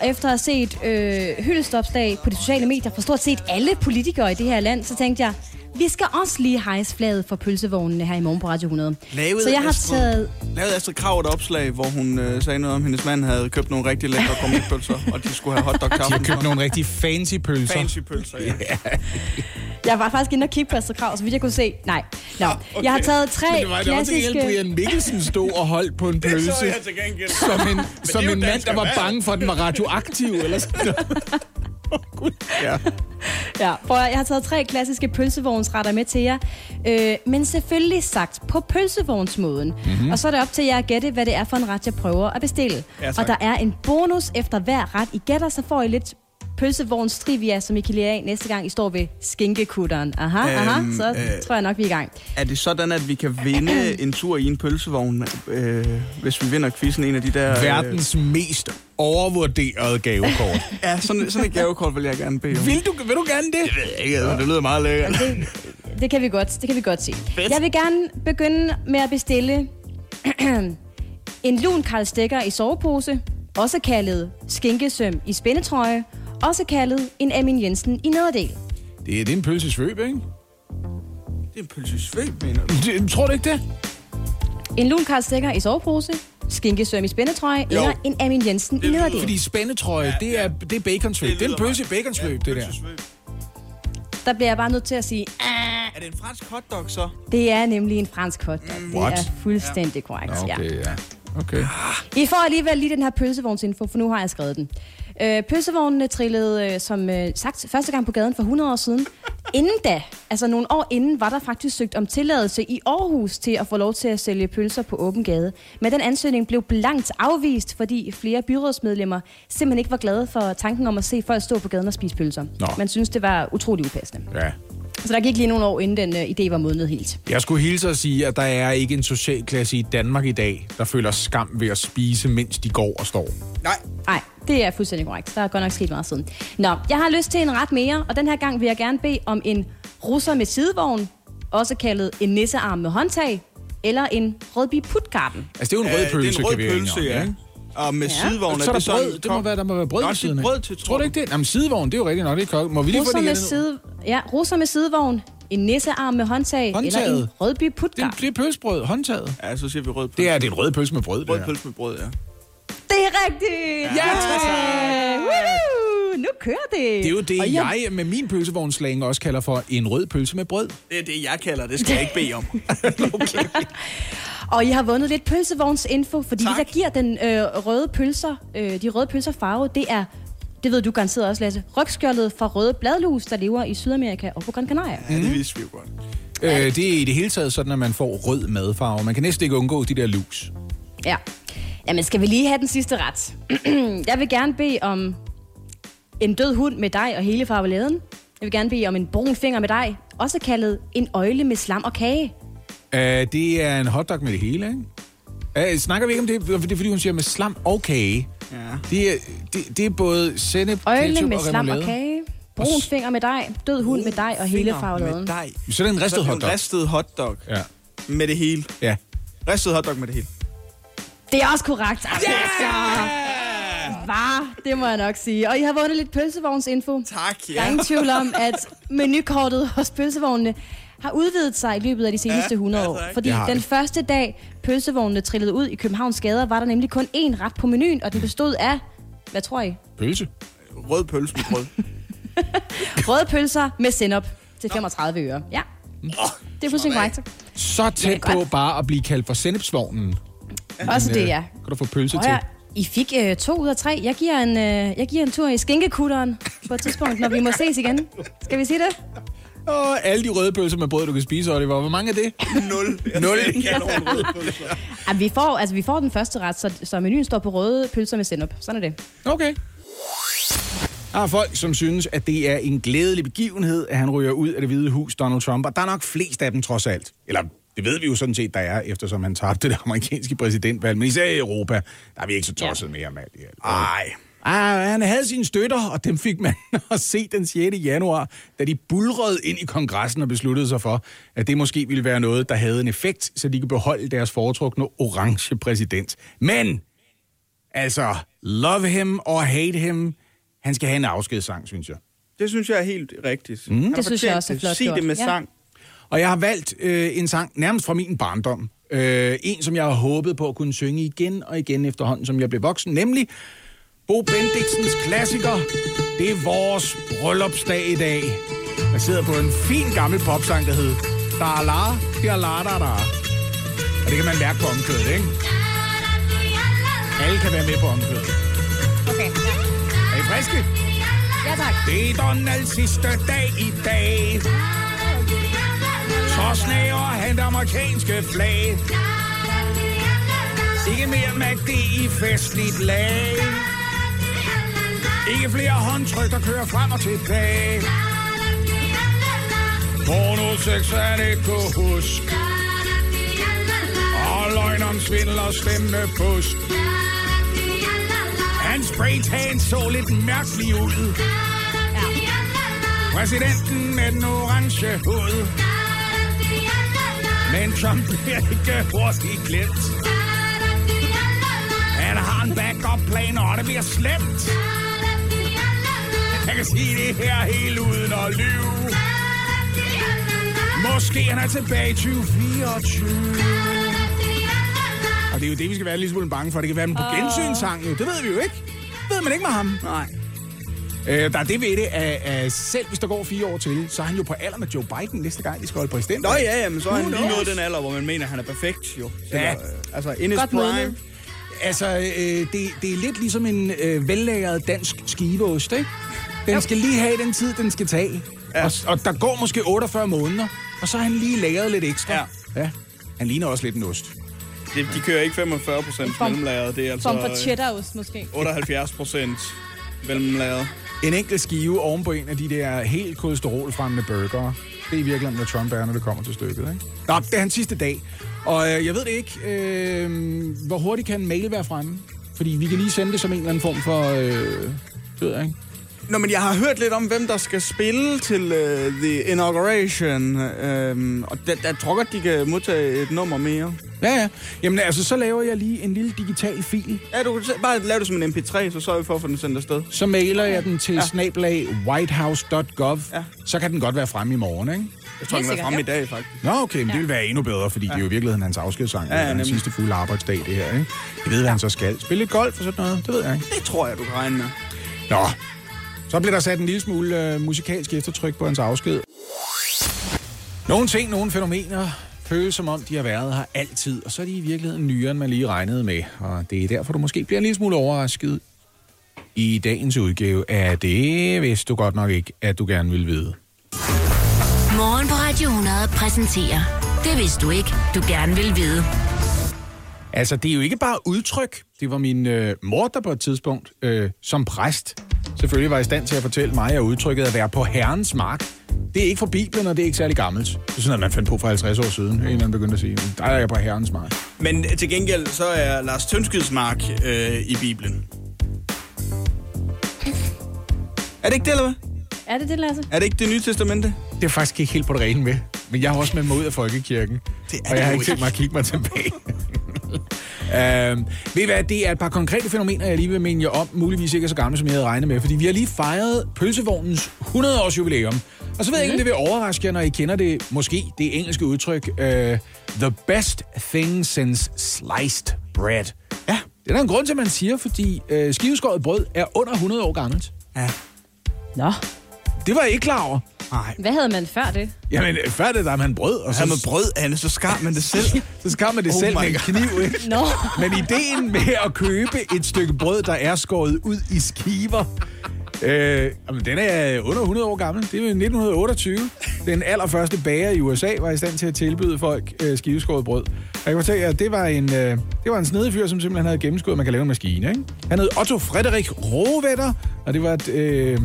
og efter at have set øh, hyldestopslag på de sociale medier fra stort set alle politikere i det her land, så tænkte jeg, vi skal også lige hejse flaget for pølsevognene her i morgen på Radio 100. Lavede så jeg har Astrid- taget... Lavede Astrid Krav et opslag, hvor hun øh, sagde noget om, at hendes mand havde købt nogle rigtig lækre gourmetpølser, og de skulle have hotdog til De har købt nogle rigtig fancy pølser. fancy pølser, ja. Jeg var faktisk inde og kigge på Astrid Krav, så vidt jeg kunne se. Nej. Nå, okay. jeg har taget tre Men det var klassiske... helt Brian Mikkelsen stod og holdt på en pølse. Så jeg til gengæld. Som en, som en mand, der var bange for, at den var radioaktiv. Eller sådan noget. Gud. ja. Ja, prøv at, jeg har taget tre klassiske pølsevognsretter med til jer. Øh, men selvfølgelig sagt på pølsevognsmåden. Mhm. Mm-hmm. Og så er det op til jer at gætte, hvad det er for en ret, jeg prøver at bestille. Ja, tak. og der er en bonus efter hver ret. I gætter, så får I lidt pølsevogns trivia, som I kan lære af næste gang, I står ved skinkekutteren. Aha, Øhm, aha, så øh, tror jeg nok, vi er i gang. Er det sådan, at vi kan vinde en tur i en pølsevogn, øh, hvis vi vinder quizzen en af de der... Øh, Verdens mest overvurderede gavekort. ja, sådan, sådan et gavekort vil jeg gerne bede om. vil, du, vil du gerne det? ved jeg ikke, altså, det lyder meget lækkert. Det, det kan vi godt, det kan vi godt se. Jeg vil gerne begynde med at bestille en lun Karl Stikker i sovepose, også kaldet skinkesøm i spændetrøje, også kaldet en Amin Jensen i nederdel. Det er, det er en pølsesvøb, ikke? Det er en pølsesvøb, mener du? Det, tror du ikke det? En lun Stikker i sovepose, skinkesøm i spændetrøje, Jo. eller en Amin Jensen i nederdel. Fordi spændetrøje, det er, det er baconsvøb. Det, det er en pølse baconsvøb, det der. Der bliver jeg bare nødt til at sige, "Ah, Er det en fransk hotdog, så? det er nemlig en fransk hotdog. Det What? er fuldstændig korrekt. ja. Okay, ja. Okay. I får alligevel lige den her pølsevognsinfo, for nu har jeg skrevet den. Øh, pølsevognene trillede, øh, som øh, sagt, første gang på gaden for 100 år siden. Inden da, altså nogle år inden, var der faktisk søgt om tilladelse i Aarhus til at få lov til at sælge pølser på åben gade. Men den ansøgning blev blankt afvist, fordi flere byrådsmedlemmer simpelthen ikke var glade for tanken om at se folk stå på gaden og spise pølser. Nå. Man synes, det var utrolig upassende. Ja. Så der gik lige nogle år, inden den øh, idé var modnet helt. Jeg skulle hilse at sige, at der er ikke en socialklasse i Danmark i dag, der føler skam ved at spise, mens de går og står. Nej. Nej, det er fuldstændig korrekt. Der er godt nok sket meget siden. Nå, jeg har lyst til en ret mere, og den her gang vil jeg gerne bede om en russer med sidevogn, også kaldet en nissearm med håndtag, eller en rødbi putgarden. Altså, det er jo en rød pølse, det er en rød kan vi jo pølse, ja. Og med Ja. sidevogn, Så er der sådan brød. Det må kok- være, der må være brød Nå, ved det siden af. brød til, tror Tror du ikke det? Jamen, sidevogn, det er jo rigtigt nok. Det er Må vi lige få Russer det med, side... ja, russer med sidevogn, en nissearm med håndtag, Håndtaget. eller en rødbi Det er, putgarden. det er pølsebrød, håndtaget. Ja, så siger vi rød pølse. Det er, det er en rød pølse med brød, det Rød pølse med brød, ja. Det er rigtigt! Ja, Yeah! Woo! Nu kører det! Det er jo det, Og jeg med min pølsevognslang også kalder for en rød pølse med brød. Det er det, jeg kalder det. skal jeg ikke bede om. Og I har vundet lidt pølsevognsinfo, fordi Tak. det, der giver den øh, røde pølser, øh, de røde pølser farve, det er, det ved du garanteret også, Lasse, rygskjoldet fra røde bladlus, der lever i Sydamerika og på Gran Canaria. Ja, det vidste vi jo godt. Øh, det er i det hele taget sådan, at man får rød madfarve. Man kan næsten ikke undgå de der lus. Ja. Jamen, skal vi lige have den sidste ret? jeg vil gerne bede om en død hund med dig og hele farveladen. Jeg vil gerne bede om en brun finger med dig, også kaldet en øjle med slam og kage. Øh, det er en hotdog med det hele, ikke? Øh, snakker vi ikke om det? Det er fordi, hun siger med slam og kage. Ja. Det er, det, det er både sennep, Øjle ketchup med og slam og remoulade. kage. Brun finger med dig, død hund med dig og hele farveladen. Så er det en ristet er hotdog. En ristet hotdog Ja. med det hele. ja. Ristet hotdog med det hele. Det er også korrekt. Yeah! Var, det må jeg nok sige. Og I har vundet lidt pølsevognsinfo. Tak, Der er ingen tvivl om, at menukortet hos pølsevognene har udvidet sig i løbet af de seneste Ja, 100 ja, år. Fordi har den første dag, pølsevognene trillede ud i Københavns gader, var der nemlig kun én ret på menuen, og den bestod af, hvad tror I? Pølse. Rød pølse med brød. Røde pølser med sennep til 35 øre. Ja, det er fuldstændig korrekt. Så tæt Ja, på bare at blive kaldt for sennepsvognen. Også det, ja. Kan du få pølse til? I fik øh, to ud af tre. Jeg giver, en, øh, jeg giver en tur i skinkekutteren på et tidspunkt, når vi må ses igen. Skal vi sige det? Og alle de røde pølser med brød, du kan spise, Oliver. Hvor mange er det? Nul. Nul. pølser. Jamen, vi, får, altså, vi får den første ret, så, så menuen står på røde pølser med sennep. Sådan er det. Okay. Der er folk, som synes, at det er en glædelig begivenhed, at han ryger ud af det hvide hus, Donald Trump. Og der er nok flest af dem trods alt. Eller det ved vi jo sådan set, der er, eftersom han tabte det amerikanske præsidentvalg. Men især i Europa, der er vi ikke så tosset mere med alt det her. Ej. Ah, han havde sine støtter, og dem fik man at se den 6. januar, da de bulrede ind i kongressen og besluttede sig for, at det måske ville være noget, der havde en effekt, så de kunne beholde deres foretrukne orange præsident. Men, altså, love him or hate him, han skal have en afskedssang, synes jeg. Det synes jeg er helt rigtigt. Mm. Det synes jeg også er flot Sig det gjort. med Ja. sang. Og jeg har valgt øh, en sang nærmest fra min barndom. Øh, en, som jeg har håbet på at kunne synge igen og igen efterhånden, som jeg blev voksen. Nemlig Bo Bendiksens klassiker. Det er vores bryllupsdag i dag. Jeg sidder på en fin gammel popsang, der hed Da la, da la, da da. Og det kan man mærke på omkødet, ikke? Alle kan være med på omkødet. Okay, ja. Er I friske? ja tak. Det er Donalds sidste dag i dag. Så snæver han det amerikanske flag. Ikke mere magt i festligt lag. Ikke flere håndtryk, der kører frem og tilbage. Porno, sex er det kunne huske. Og løgn om svindel og stemmepusk. Hans spraytan så lidt mærkelig ud. Præsidenten med den orange hud. Men Trump bliver ikke hurtigt glemt. Han har en backup-plan, og det bliver slemt. Jeg kan sige det her helt uden at lyve. Måske han er tilbage i 2024. Og det er jo det, vi skal være lidt smule bange for. Det kan være en på gensynssang, jo. Det ved vi jo ikke. Det ved man ikke med ham. Nej. Øh, der er det ved det, at, at selv hvis der går fire år til, så er han jo på alder med Joe Biden næste gang, de skal holde præsident. Nå ja, ja, men så er han lige nået den alder, hvor man mener, at han er perfekt, jo. Ja. Eller, øh, altså, in his Godt prime. modnet. Altså, øh, det, det er lidt ligesom en øh, vellagret dansk skiveost, ikke? Den skal lige have den tid, den skal tage. Ja. Og, og der går måske 48 måneder, og så har han lige lagret lidt ekstra. Ja. ja. Han ligner også lidt en ost. Det, de kører ikke 45 procent mellemlagret, det er altså Form for cheddarost, måske. 78 procent mellemlagret. En enkelt skive oven på en af de der helt kolesterolfremmende burgere. Det er virkelig, hvad Trump er, når det kommer til stykket. Ikke? Nå, det er hans sidste dag. Og øh, jeg ved det ikke, øh, hvor hurtigt kan en mail være fremme? Fordi vi kan lige sende det som en eller anden form for... Øh, det ved jeg ikke. Nå, men jeg har hørt lidt om, hvem der skal spille til uh, The Inauguration. Um, og der, der tror godt, de kan modtage et nummer mere. Ja, ja. Jamen altså, så laver jeg lige en lille digital fil. Ja, du kan bare lave det som en mp3, så sørger vi for at få den sendt afsted. Så mailer jeg den til ja. snablag whitehouse.gov. Ja. Så kan den godt være fremme i morgen, ikke? Jeg tror, den er sikkert, fremme ja. i dag, faktisk. Nå, okay, men det vil være endnu bedre, fordi ja. det er jo i virkeligheden hans afskedssang. Ja, Ja, ja, ja, nemlig. sidste fulde arbejdsdag, det her, ikke? Jeg ved, hvad han så skal. Spille lidt golf og sådan noget, det ved jeg ikke. Det tror jeg, du kan regne med. Nå, så bliver der sat en lille smule øh, musikalsk eftertryk på hans afsked. Nogle ting, nogle fænomener føles som om, de har været her altid, og så er de i virkeligheden nyere, end man lige regnede med. Og det er derfor, du måske bliver en lille smule overrasket i dagens udgave af det, hvis du godt nok ikke, at du gerne vil vide. Morgen på Radio 100 præsenterer Det vidste du ikke, du gerne vil vide. Altså, det er jo ikke bare udtryk. Det var min øh, mor, der på et tidspunkt, øh, som præst, selvfølgelig var i stand til at fortælle mig, at udtrykket at være på herrens mark, det er ikke fra Bibelen, og det er ikke særlig gammelt. Det er sådan noget, man fandt på for 50 år siden. En man begyndte at sige, der er jeg på herrens mark. Men øh, til gengæld, så er Lars Tønskidsmark øh, i Bibelen. Er det ikke det, eller hvad? Er det det, Lasse? Er det ikke det nye testamente? Det er faktisk ikke helt på det rene med, men jeg har også med mig ud af folkekirken, Det er og jeg har det ikke tænkt mig at kigge mig tilbage. øhm, ved I hvad, det er et par konkrete fænomener, jeg lige vil minde jer om, muligvis ikke er så gamle, som jeg havde regnet med, fordi vi har lige fejret pølsevognens 100-års jubilæum. Og så ved jeg ikke, om det vil overraske jer, når I kender det, måske det engelske udtryk, øh, the best thing since sliced bread. Ja, det er der en grund til, at man siger, fordi øh, skiveskåret brød er under 100 år gammelt. Ja. Nå, Det var jeg ikke klar over. Nej. hvad havde man før det? Jamen, før det, der er man brød, og Så så, med brød, Anne, så skar man det selv. så skar man det Oh selv med en kniv, ikke? Nå, Men ideen med at købe et stykke brød, der er skåret ud i skiver, øh, jamen, den er under 100 år gammel. Det er jo 1928. Den allerførste bager i USA var i stand til at tilbyde folk øh, skiveskåret brød. Og jeg kan fortælle jer, det var en, øh, det var en snedig fyr, som simpelthen havde gennemskåret, at man kan lave en maskine. Ikke? Han hed Otto Frederik Rovetter, Og det var et, øh,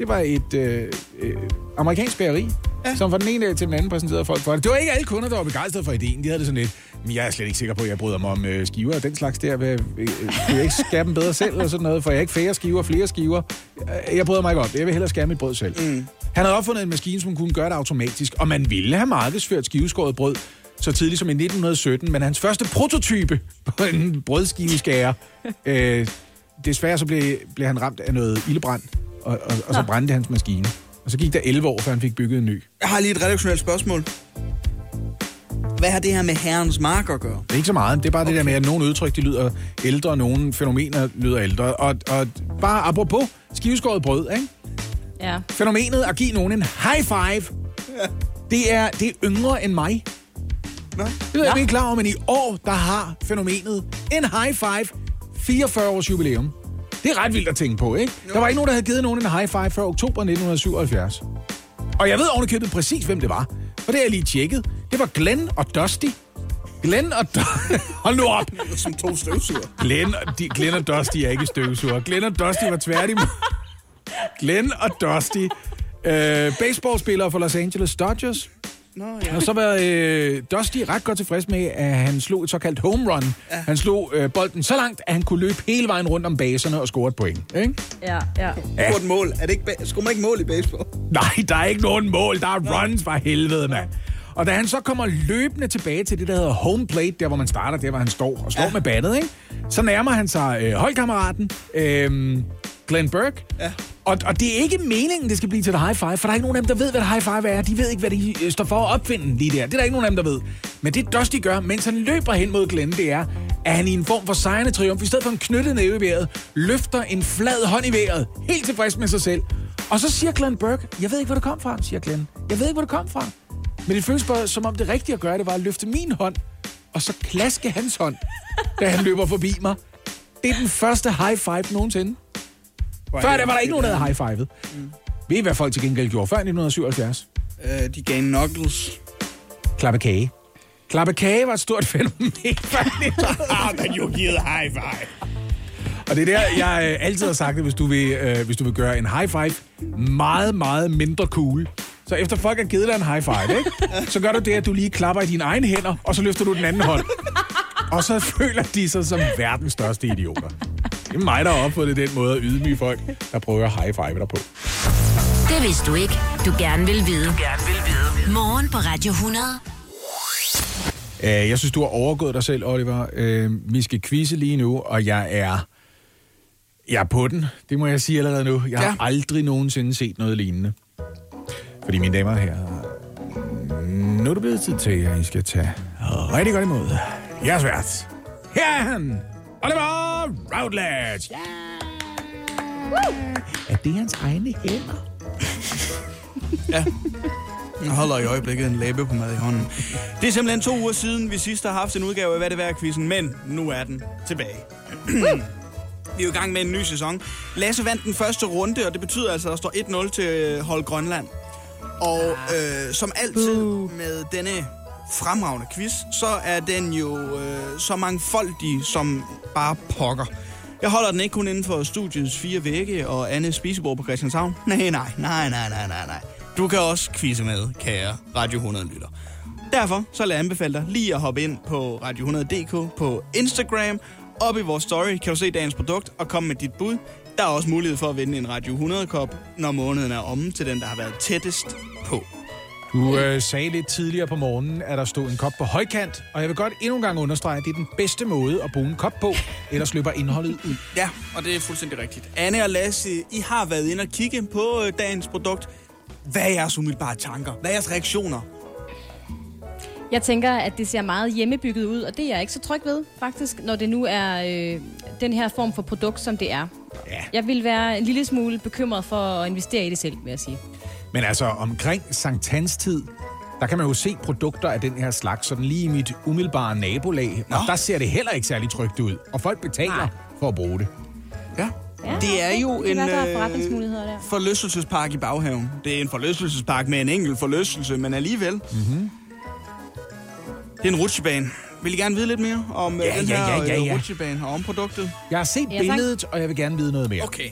det var et øh, øh, amerikansk bageri, ja. som fra den ene dag til den anden præsenterede folk for det. Det var ikke alle kunder, der var begejstrede for ideen. De havde det sådan lidt, men jeg er slet ikke sikker på, at jeg bryder mig om øh, skiver og den slags der. Vil, vil, vil jeg ikke skære dem bedre selv eller sådan noget, for jeg er ikke færre skiver, flere skiver. Øh, Jeg bryder mig ikke om det. Jeg vil hellere skære mit brød selv. Mm. Han havde opfundet en maskine, som kunne gøre det automatisk, og man ville have markedsført skiveskåret brød så tidligt som i 1917, men hans første prototype på en brødskiveskærer, øh, desværre så blev, blev han ramt af noget ildebrand, og, og, og så brændte hans maskine. Og så gik der 11 år, før han fik bygget en ny. Jeg har lige et redaktionelt spørgsmål. Hvad har det her med herrens mark at gøre? Det er ikke så meget. Det er bare okay. det der med, at nogle udtryk de lyder ældre, og nogle fænomener lyder ældre. Og, og bare apropos skiveskåret brød, ikke? Ja. Fænomenet at give nogen en high five, det er, det er yngre end mig. Nå. Det ved jeg ikke klar over, men i år, der har fænomenet en high five 44 års jubilæum. Det er ret vildt at tænke på, ikke? Jo. Der var ikke nogen, der havde givet nogen en high five før oktober 1977. Og jeg ved ovenikøbet præcis, hvem det var. For det har jeg lige tjekket. Det var Glenn og Dusty. Glenn og Dusty... Hold nu op! Som to støvsuger. Glenn, og de, Glenn og Dusty er ikke støvsuger. Glenn og Dusty var tværtimod. Glenn og Dusty. Øh, baseballspillere for Los Angeles Dodgers. Nå, ja. Og så var øh, Dusty ret godt tilfreds med, at han slog et såkaldt home run. Ja. Han slog øh, bolden så langt, at han kunne løbe hele vejen rundt om baserne og score et point. Ikke? Ja, ja. Ja. et mål. Er det ikke ba- Skulle man ikke mål i baseball? Nej, der er ikke nogen mål. Der er runs for helvede, mand. Og da han så kommer løbende tilbage til det, der hedder home plate, der hvor man starter, der hvor han står og slår ja. Ja. med battet, ikke? så nærmer han sig øh, holdkammeraten, øh, Glenn Burke. Ja. Og, og det er ikke meningen, det skal blive til et high five, for der er ikke nogen af dem, der ved, hvad et high five er. De ved ikke, hvad de øh, står for at opfinde lige der. Det er der ikke nogen af dem, der ved. Men det Dusty gør, mens han løber hen mod Glenn, det er, at han i en form for sejrende triumf, i stedet for en knyttet næve i vejret, løfter en flad hånd i vejret, helt tilfreds med sig selv. Og så siger Glenn Burke, jeg ved ikke, hvor det kom fra, siger Glenn. Jeg ved ikke, hvor det kom fra. Men det føles bare, som om det rigtige at gøre, det var at løfte min hånd, og så klaske hans hånd, da han løber forbi mig. Det er den første high five nogensinde. Før der var der ikke nogen, der havde high-fivet. Mm. Ved I, hvad folk til gengæld gjorde før 1977? Øh, de gav knuckles. Klappe kage. Klappe kage var et stort fænomen. ah, men jo givet high five. Og det er der, jeg øh, altid har sagt, at hvis du, vil, øh, hvis du vil gøre en high five meget, meget mindre cool, så efter folk har givet dig en high five, ikke? så gør du det, at du lige klapper i dine egne hænder, og så løfter du den anden hånd. Og så føler de sig som verdens største idioter. Det er mig, der har opfundet den måde at ydmyge folk, der prøver at high five dig på. Det vidste du ikke, du gerne vil vide. Gerne vil vide. Morgen på Radio 100. Øh, Jeg synes, du har overgået dig selv, Oliver. Øh, Vi skal quizze lige nu, og jeg er... Jeg er på den, det må jeg sige allerede nu. Jeg har Ja. aldrig nogensinde set noget lignende. Fordi, mine damer herrer, nu er det blevet tid til, at I skal tage rigtig godt imod jeres vært. Her er han, Oliver Routledge. Ja! Er det hans egne hænder? Jeg holder i øjeblikket en læbe på mad i hånden. Det er simpelthen to uger siden, vi sidst har haft en udgave af Hvad det værd quizzen, men nu er den tilbage. vi er jo i gang med en ny sæson. Lasse vandt den første runde, og det betyder altså, at der står 1-0 til hold Grønland. Og øh, som altid med denne fremragende quiz, så er den jo øh, så mangfoldig som bare pokker. Jeg holder den ikke kun inden for studiets fire vægge og andet spisebord på Christianshavn. Nej, nej, nej, nej, nej, nej, nej. Du kan også quizze med, kære Radio 100 lytter. Derfor så vil jeg anbefale dig lige at hoppe ind på Radio 100.dk på Instagram. Op i vores story kan du se dagens produkt og komme med dit bud. Der er også mulighed for at vinde en Radio 100-kop, når måneden er omme til den, der har været tættest på. Du øh, sagde lidt tidligere på morgenen, at der stod en kop på højkant, og jeg vil godt endnu en gang understrege, at det er den bedste måde at bruge en kop på, ellers løber indholdet ud. Ja, og det er fuldstændig rigtigt. Anne og Lasse, I har været inde og kigge på øh, dagens produkt. Hvad er jeres umiddelbare tanker? Hvad er jeres reaktioner? Jeg tænker, at det ser meget hjemmebygget ud, og det er jeg ikke så tryg ved, faktisk, når det nu er øh, den her form for produkt, som det er. Ja. Jeg vil være en lille smule bekymret for at investere i det selv, vil jeg sige. Men altså, omkring Sankt Hans tid, der kan man jo se produkter af den her slags, sådan lige i mit umiddelbare nabolag, og der ser det heller ikke særlig trygt ud. Og folk betaler Nej. for at bruge det. Ja. Ja, Det er jo det en være, der øh, forlystelsespark i baghaven. Det er en forlystelsespark med en enkelt forlystelse, men alligevel. Mm-hmm. Det er en rutsjebane. Vil I gerne vide lidt mere om øh, Ja, den ja, her ja, ja, øh, ja. rutsjebane og om produktet? Jeg har set Ja, billedet, og jeg vil gerne vide noget mere. Okay.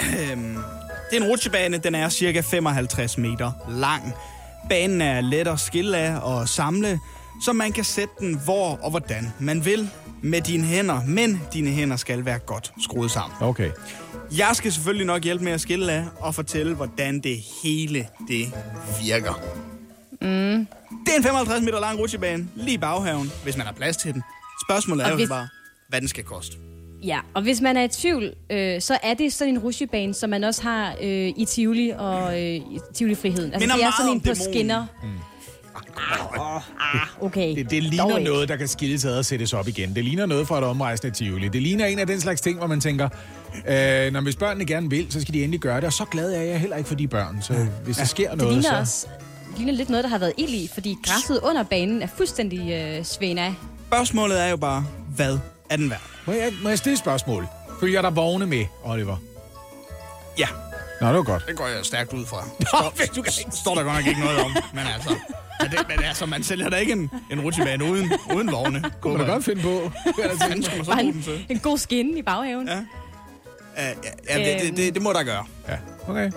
Det er en rutsjebane, den er cirka 55 meter lang. Banen er let at skille af og samle, så man kan sætte den hvor og hvordan man vil med dine hænder, men dine hænder skal være godt skruet sammen. Okay. Jeg skal selvfølgelig nok hjælpe med at skille af og fortælle, hvordan det hele det virker. Mm. Det er en 55 meter lang rutsjebane, lige i baghaven, hvis man har plads til den. Spørgsmålet er Og jo hvis- bare, hvad den skal koste. Ja, og hvis man er i tvivl, øh, så er det sådan en rutsjebane, som man også har øh, i Tivoli og øh, i Tivoli-friheden. Altså, Minder det er sådan en på dæmonen. skinner. Ah, ah, okay. Det, det ligner Dog noget, der kan skilles ad og sættes op igen. Det ligner noget fra et omrejsende Tivoli. Det ligner en af den slags ting, hvor man tænker, øh, når hvis børnene gerne vil, så skal de endelig gøre det. Og så glad er jeg heller ikke for de børn. Så hvis der sker Det noget, ligner så... også det ligner lidt noget, der har været ild i, fordi græsset under banen er fuldstændig øh, svæn af. Spørgsmålet er jo bare, hvad er den værd? Må jeg, må jeg stille et spørgsmål? Følger der vogne med, Oliver? Ja, Nå, det var godt. det går jeg stærkt ud fra. Står, du kan ikke står der godt nok ikke noget om, men altså... Men, det, men altså, man sælger da ikke en, en rutsjebane uden, uden vogne. Kunne man da godt finde på. Hvad skal man så bruge den en, til? en god skinne i baghaven. Ja. Ja, ja, ja det, det, det, det må der gøre. Ja, okay.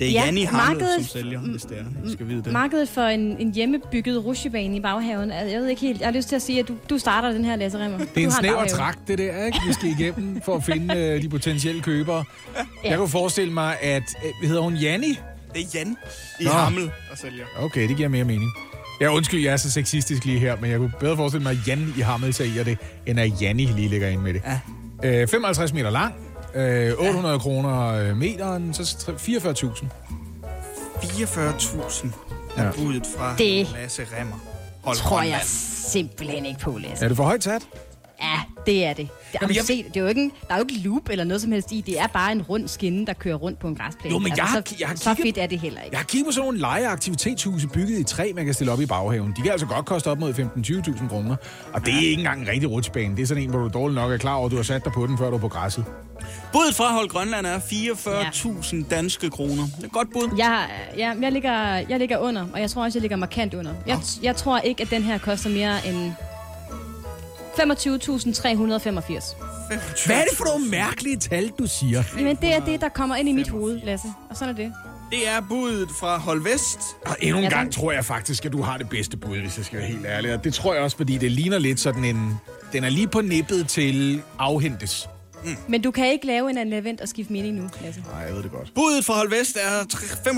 Det er Ja, Janni markedet- som sælger, hvis det er. I skal vide det. Markedet for en, en hjemmebygget rutsjebane i baghaven, jeg ved ikke helt, jeg har lyst til at sige, at du, du starter den her læseremmer. Det er en snæver trakt, det der, ikke? Vi skal igennem for at finde øh, de potentielle købere. Jeg kunne forestille mig, at... Øh, hedder hun Janni? Det er Jan i Nå. Hammel, der sælger. Okay, det giver mere mening. Ja, undskyld, jeg er så sexistisk lige her, men jeg kunne bedre forestille mig, at Jan i Hammel sælger det, end at Janni lige ligger ind med det. Ja. Øh, 55 meter lang, øh, 800 kroner øh, meteren, så tre- 44.000. 44.000 er Ja. budet fra Det Lasse Remmer. Hold tror jeg simpelthen ikke på, Lasse. Er det for højt sat? Ja, det er det. det, Jamen, jeg... jeg- se, det er jo ikke en, der er jo ikke loop eller noget som helst i. Det er bare en rund skinne, der kører rundt på en græsplæne. Jo, men jeg har- så, jeg har så kigget- fedt er det heller ikke. Jeg har kigget på sådan nogle lejeaktivitetshuse bygget i træ, man kan stille op i baghaven. De kan altså godt koste op mod 15-20.000 kroner. Og det er ikke engang en rigtig rutsjebane. Det er sådan en, hvor du dårligt nok er klar over, at du har sat dig på den, før du er på græsset. Budet fra Hold Grønland er 44.000 danske kroner. Det er godt bud. Jeg, jeg, jeg, ligger, jeg ligger under, og jeg tror også, jeg ligger markant under. Jeg, jeg tror ikke, at den her koster mere end 25.385. Hvad er det for nogle mærkelige tal, du siger? Men det er det, der kommer ind i mit hoved, Lasse. Og sådan er det. Det er budet fra Hold Vest. Og endnu en Ja, gang tror jeg faktisk, at du har det bedste bud, hvis jeg skal være helt ærlig. Og det tror jeg også, fordi det ligner lidt sådan en... Den er lige på nippet til afhentes. Men du kan ikke lave en anden event og skifte mening nu, Lasse. Nej, jeg ved det godt. Budet for Hold Vest er tre-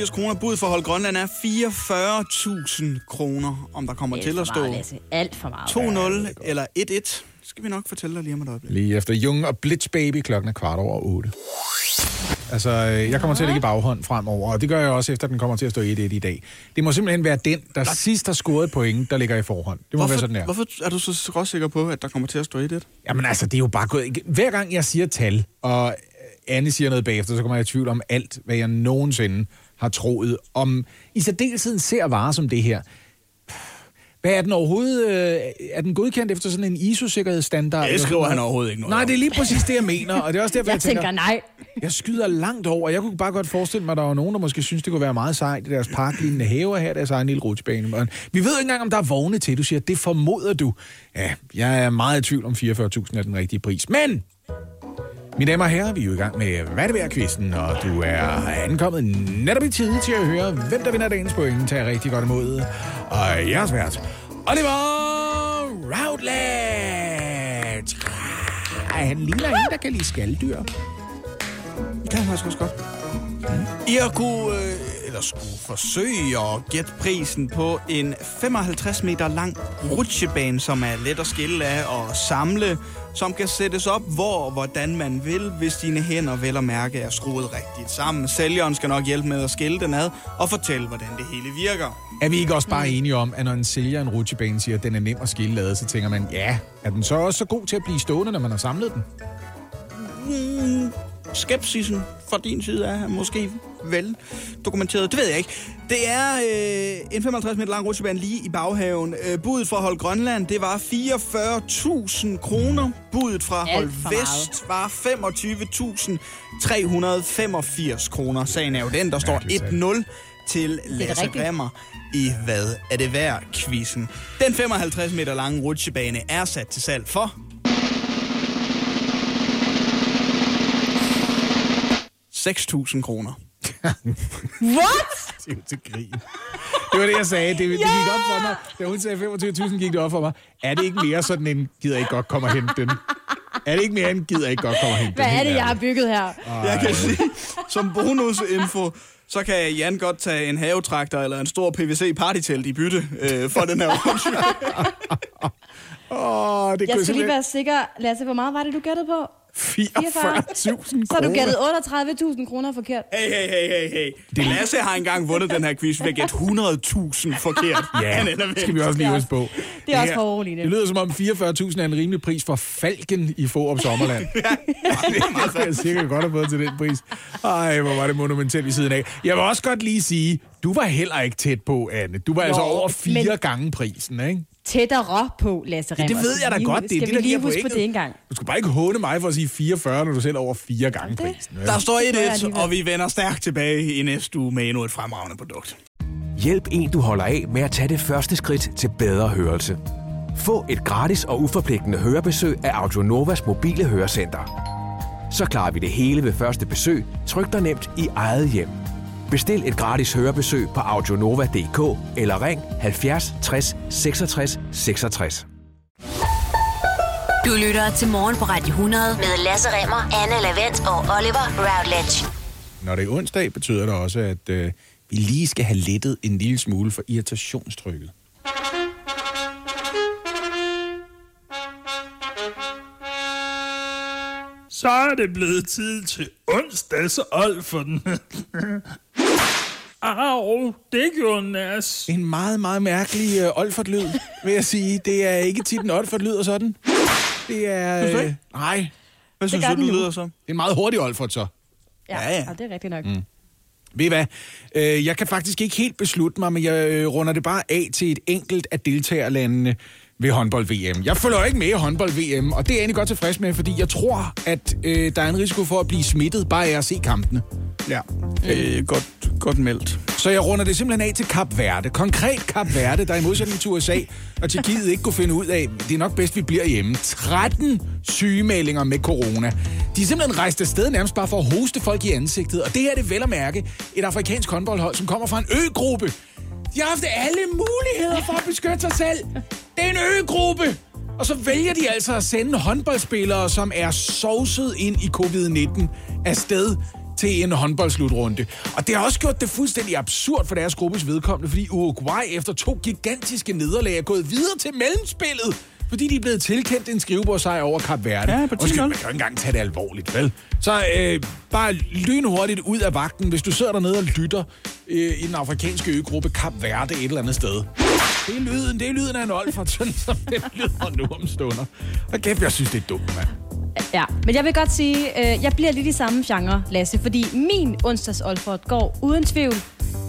25.385 kroner. Budet for Hold Grønland er 44.000 kroner, om der kommer Alt til at stå meget, Lasse. Alt for meget. 2-0 eller 1-1. Skal vi nok fortælle dig lige om et øjeblik. Lige efter Jung og Blitz Baby klokken er kvart over 8. Altså, øh, jeg kommer til at ligge i baghånd fremover, og det gør jeg også, efter den kommer til at stå 1-1 i dag. Det må simpelthen være den, der sidst har scoret et point, der ligger i forhånd. Det må være sådan her. hvorfor er du så skråsikker på, at der kommer til at stå 1-1? Jamen altså, det er jo bare gået... Hver gang jeg siger tal, og Anne siger noget bagefter, så kommer jeg i tvivl om alt, hvad jeg nogensinde har troet om... I særdelesheden ser varer som det her. Hvad er den overhovedet? Øh, er den godkendt efter sådan en ISO-sikkerhedsstandard? Det eller skriver han overhovedet ikke noget Nej, det er lige præcis det, jeg mener, og det er også derfor, jeg, Jeg tænker nej jeg skyder langt over. Jeg kunne bare godt forestille mig, at der var nogen, der måske synes, det kunne være meget sejt i deres parklignende haver her, deres egen lille rutsjebane. Vi ved ikke engang, om der er vogne til. Du siger, det formoder du. Ja, jeg er meget i tvivl om 44.000 er den rigtige pris. Men mine damer og herrer, vi er jo i gang med Hvad er det værd quizzen og du er ankommet netop i tide til at høre, hvem der vinder dagens point. tager rigtig godt imod. Og jeres vært, Oliver Routledge. Ej, han ligner en, der kan lide skalddyr. Det kan faktisk også godt. I har kunne, øh, eller skulle forsøge at gætte prisen på en 55 meter lang rutsjebane, som er let at skille af og samle, som kan sættes op hvor og hvordan man vil, hvis dine hænder vel og mærke er skruet rigtigt sammen. Sælgeren skal nok hjælpe med at skille den ad og fortælle, hvordan det hele virker. Er vi ikke også bare enige om, at når en sælger en rutsjebane siger, at den er nem at skille lade, så tænker man, ja, er den så også så god til at blive stående, når man har samlet den? Mm, skepsisen fra din side er måske vel dokumenteret. Det ved jeg ikke. Det er øh, en 55 meter lang rutsjebane lige i baghaven. Øh, budet fra Hold Grønland, det var 44.000 kroner. Budet fra Alt Hold Vest var 25.385 kroner. Sagen er jo den, der står Mærkeligt tal. 1-0 til Lasse. Remmer i Hvad er det værd quizzen. Den 55 meter lange rutsjebane er sat til salg for 6.000 kroner. What? Det er jo til grin. Det var det, jeg sagde. Det, det gik op for mig. Da hun sagde 25.000, gik det op for mig. Er det ikke mere sådan en, gider ikke godt komme og hente den? Er det ikke mere en, gider ikke godt komme og hente Hvad den? er Helt det, jeg har bygget her? Jeg kan sige, som bonusinfo, så kan Jan godt tage en havetraktor eller en stor PVC partytelt i bytte øh, for den her undskyld. Åh, det Jeg skal lige være sikker. Lasse, hvor meget var det, du gættede på? 44.000 Så har du gættet 38.000 kroner forkert. Hey, hey, hey, hey, hey. Det Lasse har engang vundet den her quiz ved at gætte 100.000 forkert. Ja, Han ender med. det skal vi også lige Det er huske på. det er også her- foruroligende. Det lyder som om 44.000 er en rimelig pris for Falken i Forup Sommerland. det kunne jeg sikkert godt have fået til den pris. Ej, hvor var det monumentalt i siden af. Jeg vil også godt lige sige, du var heller ikke tæt på, Anne. Du var altså Jo, over fire men- gange prisen, ikke? Tættere på, Lasse Remmer. det ved jeg da Lige- godt. Det er Skal det, vi der lige giver huske på det engang? Du skal bare ikke håne mig for at sige 44, når du selv er over fire gange det- prisen. vel? Der står gør jeg 1-1, alligevel. og vi vender stærkt tilbage i næste uge med endnu et fremragende produkt. Hjælp en, du holder af med at tage det første skridt til bedre hørelse. Få et gratis og uforpligtende hørebesøg af Audionovas mobile hørecenter. Så klarer vi det hele ved første besøg, tryk dig nemt i eget hjem. Bestil et gratis hørebesøg på audionova.dk eller ring 70 60 66 66. Du lytter til Morgen på Radio 100 med Lasse Remmer, Anne Lavendt og Oliver Routledge. Når det er onsdag, betyder det også, at øh, vi lige skal have lettet en lille smule for irritationstrykket. Så er det blevet tid til onsdags old for den. Au, det gjorde nas. En meget, meget mærkelig øh, Olfert-lyd, vil jeg sige. Det er ikke tit en Olfert lyder sådan. Det er... Øh, nej, Hvad synes du, den lyder som? det er en meget hurtig Olfert så. Ja, ja. Og det er rigtigt nok. Mm. Ved I hvad? Øh, jeg kan faktisk ikke helt beslutte mig, men jeg øh, runder det bare af til et enkelt af deltagerlandene ved håndbold-VM. Jeg følger ikke med i håndbold-VM, og det er jeg egentlig godt tilfreds med, fordi jeg tror, at øh, der er en risiko for at blive smittet bare af at se kampene. Ja, øh, godt, godt meldt. Så jeg runder det simpelthen af til Kap Verde. Konkret Kap Verde, der i modsætning til USA og Tjekkiet ikke kunne finde ud af, det er nok bedst, vi bliver hjemme. 13 sygemeldinger med corona. De er simpelthen rejst afsted nærmest bare for at hoste folk i ansigtet. Og det her er det vel at mærke et afrikansk håndboldhold, som kommer fra en øgruppe. De har haft alle muligheder for at beskytte sig selv. Det er en øgruppe. Og så vælger de altså at sende håndboldspillere, som er sovset ind i covid-19 afsted til en håndboldslutrunde. Og det har også gjort det fuldstændig absurd for deres gruppes vedkommende, fordi Uruguay efter to gigantiske nederlag er gået videre til mellemspillet, fordi de er blevet tilkendt en skrivebordsejr over Kap Verde. Ja, på Og skal 10-0. man kan jo ikke engang tage det alvorligt, vel? Så øh, bare lynhurtigt ud af vagten, hvis du sidder dernede og lytter øh, i den afrikanske øgruppe Kap Verde et eller andet sted. Det er lyden, det er lyden af en Olfert, sådan som den lyder nu om stunder. Og kæft, jeg synes, det er dumt, mand. Ja, men jeg vil godt sige, øh, jeg bliver lidt i samme genre, Lasse, fordi min onsdags Olfert går uden tvivl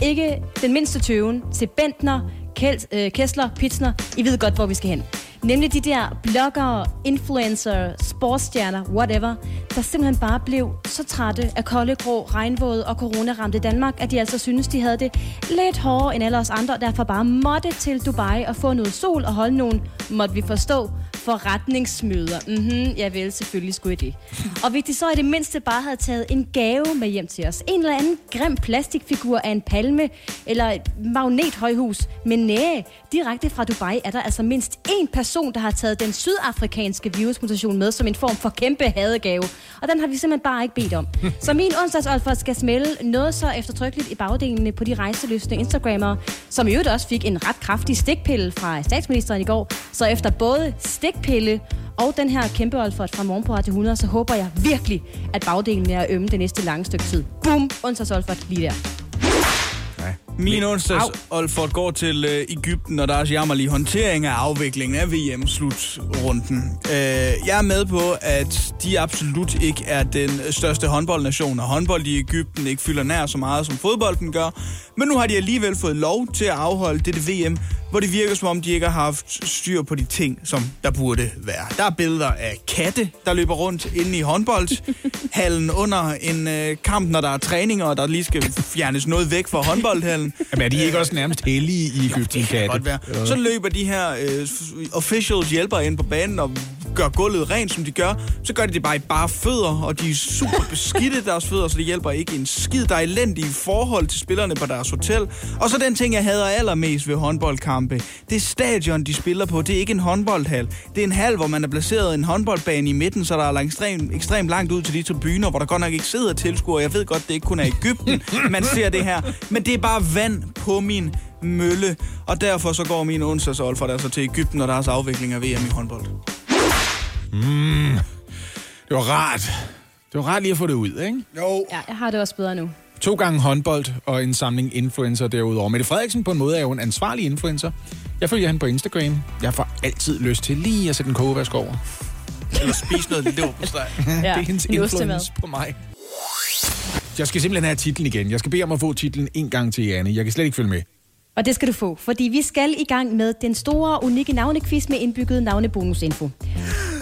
ikke den mindste tøven til Bentner, Øh, Kessler, Pitsner. I ved godt, hvor vi skal hen. Nemlig de der bloggere, influencer, sportsstjerner, whatever, der simpelthen bare blev så trætte af kolde, grå, regnvåde og coronaramte Danmark, at de altså synes, de havde det lidt hårdere end alle os andre, og derfor bare måtte til Dubai og få noget sol og holde nogle, måtte vi forstå, forretningsmøder. Mhm, jeg vil selvfølgelig skulle det. Og hvis de så i det mindste bare havde taget en gave med hjem til os, en eller anden grim plastikfigur af en palme, eller et magnethøjhus, men næh, direkte fra Dubai er der altså mindst én person, der har taget den sydafrikanske virusmutation med som en form for kæmpe hadegave. Og den har vi simpelthen bare ikke bedt om. Så min onsdagsolfer skal smelle noget så eftertrykkeligt i bagdelene på de rejseløsne Instagrammere, som i øvrigt også fik en ret kraftig stikpille fra statsministeren i går. Så efter både knækpille og den her kæmpe Olfert fra morgen på Radio 100, så håber jeg virkelig, at bagdelen er ømme det næste lange stykke tid. Bum! Onsdagsolfert lige der. Min onsdags Olfert går til øh, Ægypten og deres jammerlige håndtering af afviklingen af VM-slutrunden. Øh, jeg er med på, at de absolut ikke er den største håndboldnation, og håndbold i Ægypten ikke fylder nær så meget, som fodbolden gør. Men nu har de alligevel fået lov til at afholde dette VM, hvor det virker som om, de ikke har haft styr på de ting, som der burde være. Der er billeder af katte, der løber rundt inde i håndboldhallen under en øh, kamp, når der er træninger, og der lige skal fjernes noget væk fra håndboldhallen. Jamen, er de ikke også nærmest hellige i Ægypten, Det kan katte? godt være. Så løber de her øh, officials hjælper ind på banen og gør gulvet rent, som de gør, så gør de det bare i bare fødder, og de er super beskidte deres fødder, så det hjælper ikke en skid. Der er elendige forhold til spillerne på deres hotel. Og så den ting, jeg hader allermest ved håndboldkampe, det er stadion, de spiller på. Det er ikke en håndboldhal. Det er en hal, hvor man er placeret en håndboldbane i midten, så der er ekstremt, ekstremt langt ud til de tribuner, hvor der godt nok ikke sidder tilskuere. Jeg ved godt, det ikke kun er Ægypten, man ser det her. Men det er bare vand på min mølle. Og derfor så går min onsdagshold for der så til Ægypten og deres afvikling af VM i håndbold. Det var rart. Det var rart lige at få det ud, ikke? Jo. Ja, jeg har det også bedre nu. To gange håndbold og en samling influencer derudover. Mette Frederiksen på en måde er jo en ansvarlig influencer. Jeg følger hende på Instagram. Jeg får altid lyst til lige at sætte en kogevask over. Eller spise noget leverpostej. Ja, det er hendes influence på mig. Jeg skal simpelthen have titlen igen. Jeg skal bede om at få titlen en gang til, Janne. Jeg kan slet ikke følge med. Og det skal du få, fordi vi skal i gang med den store, unikke navnequiz med indbygget navnebonusinfo.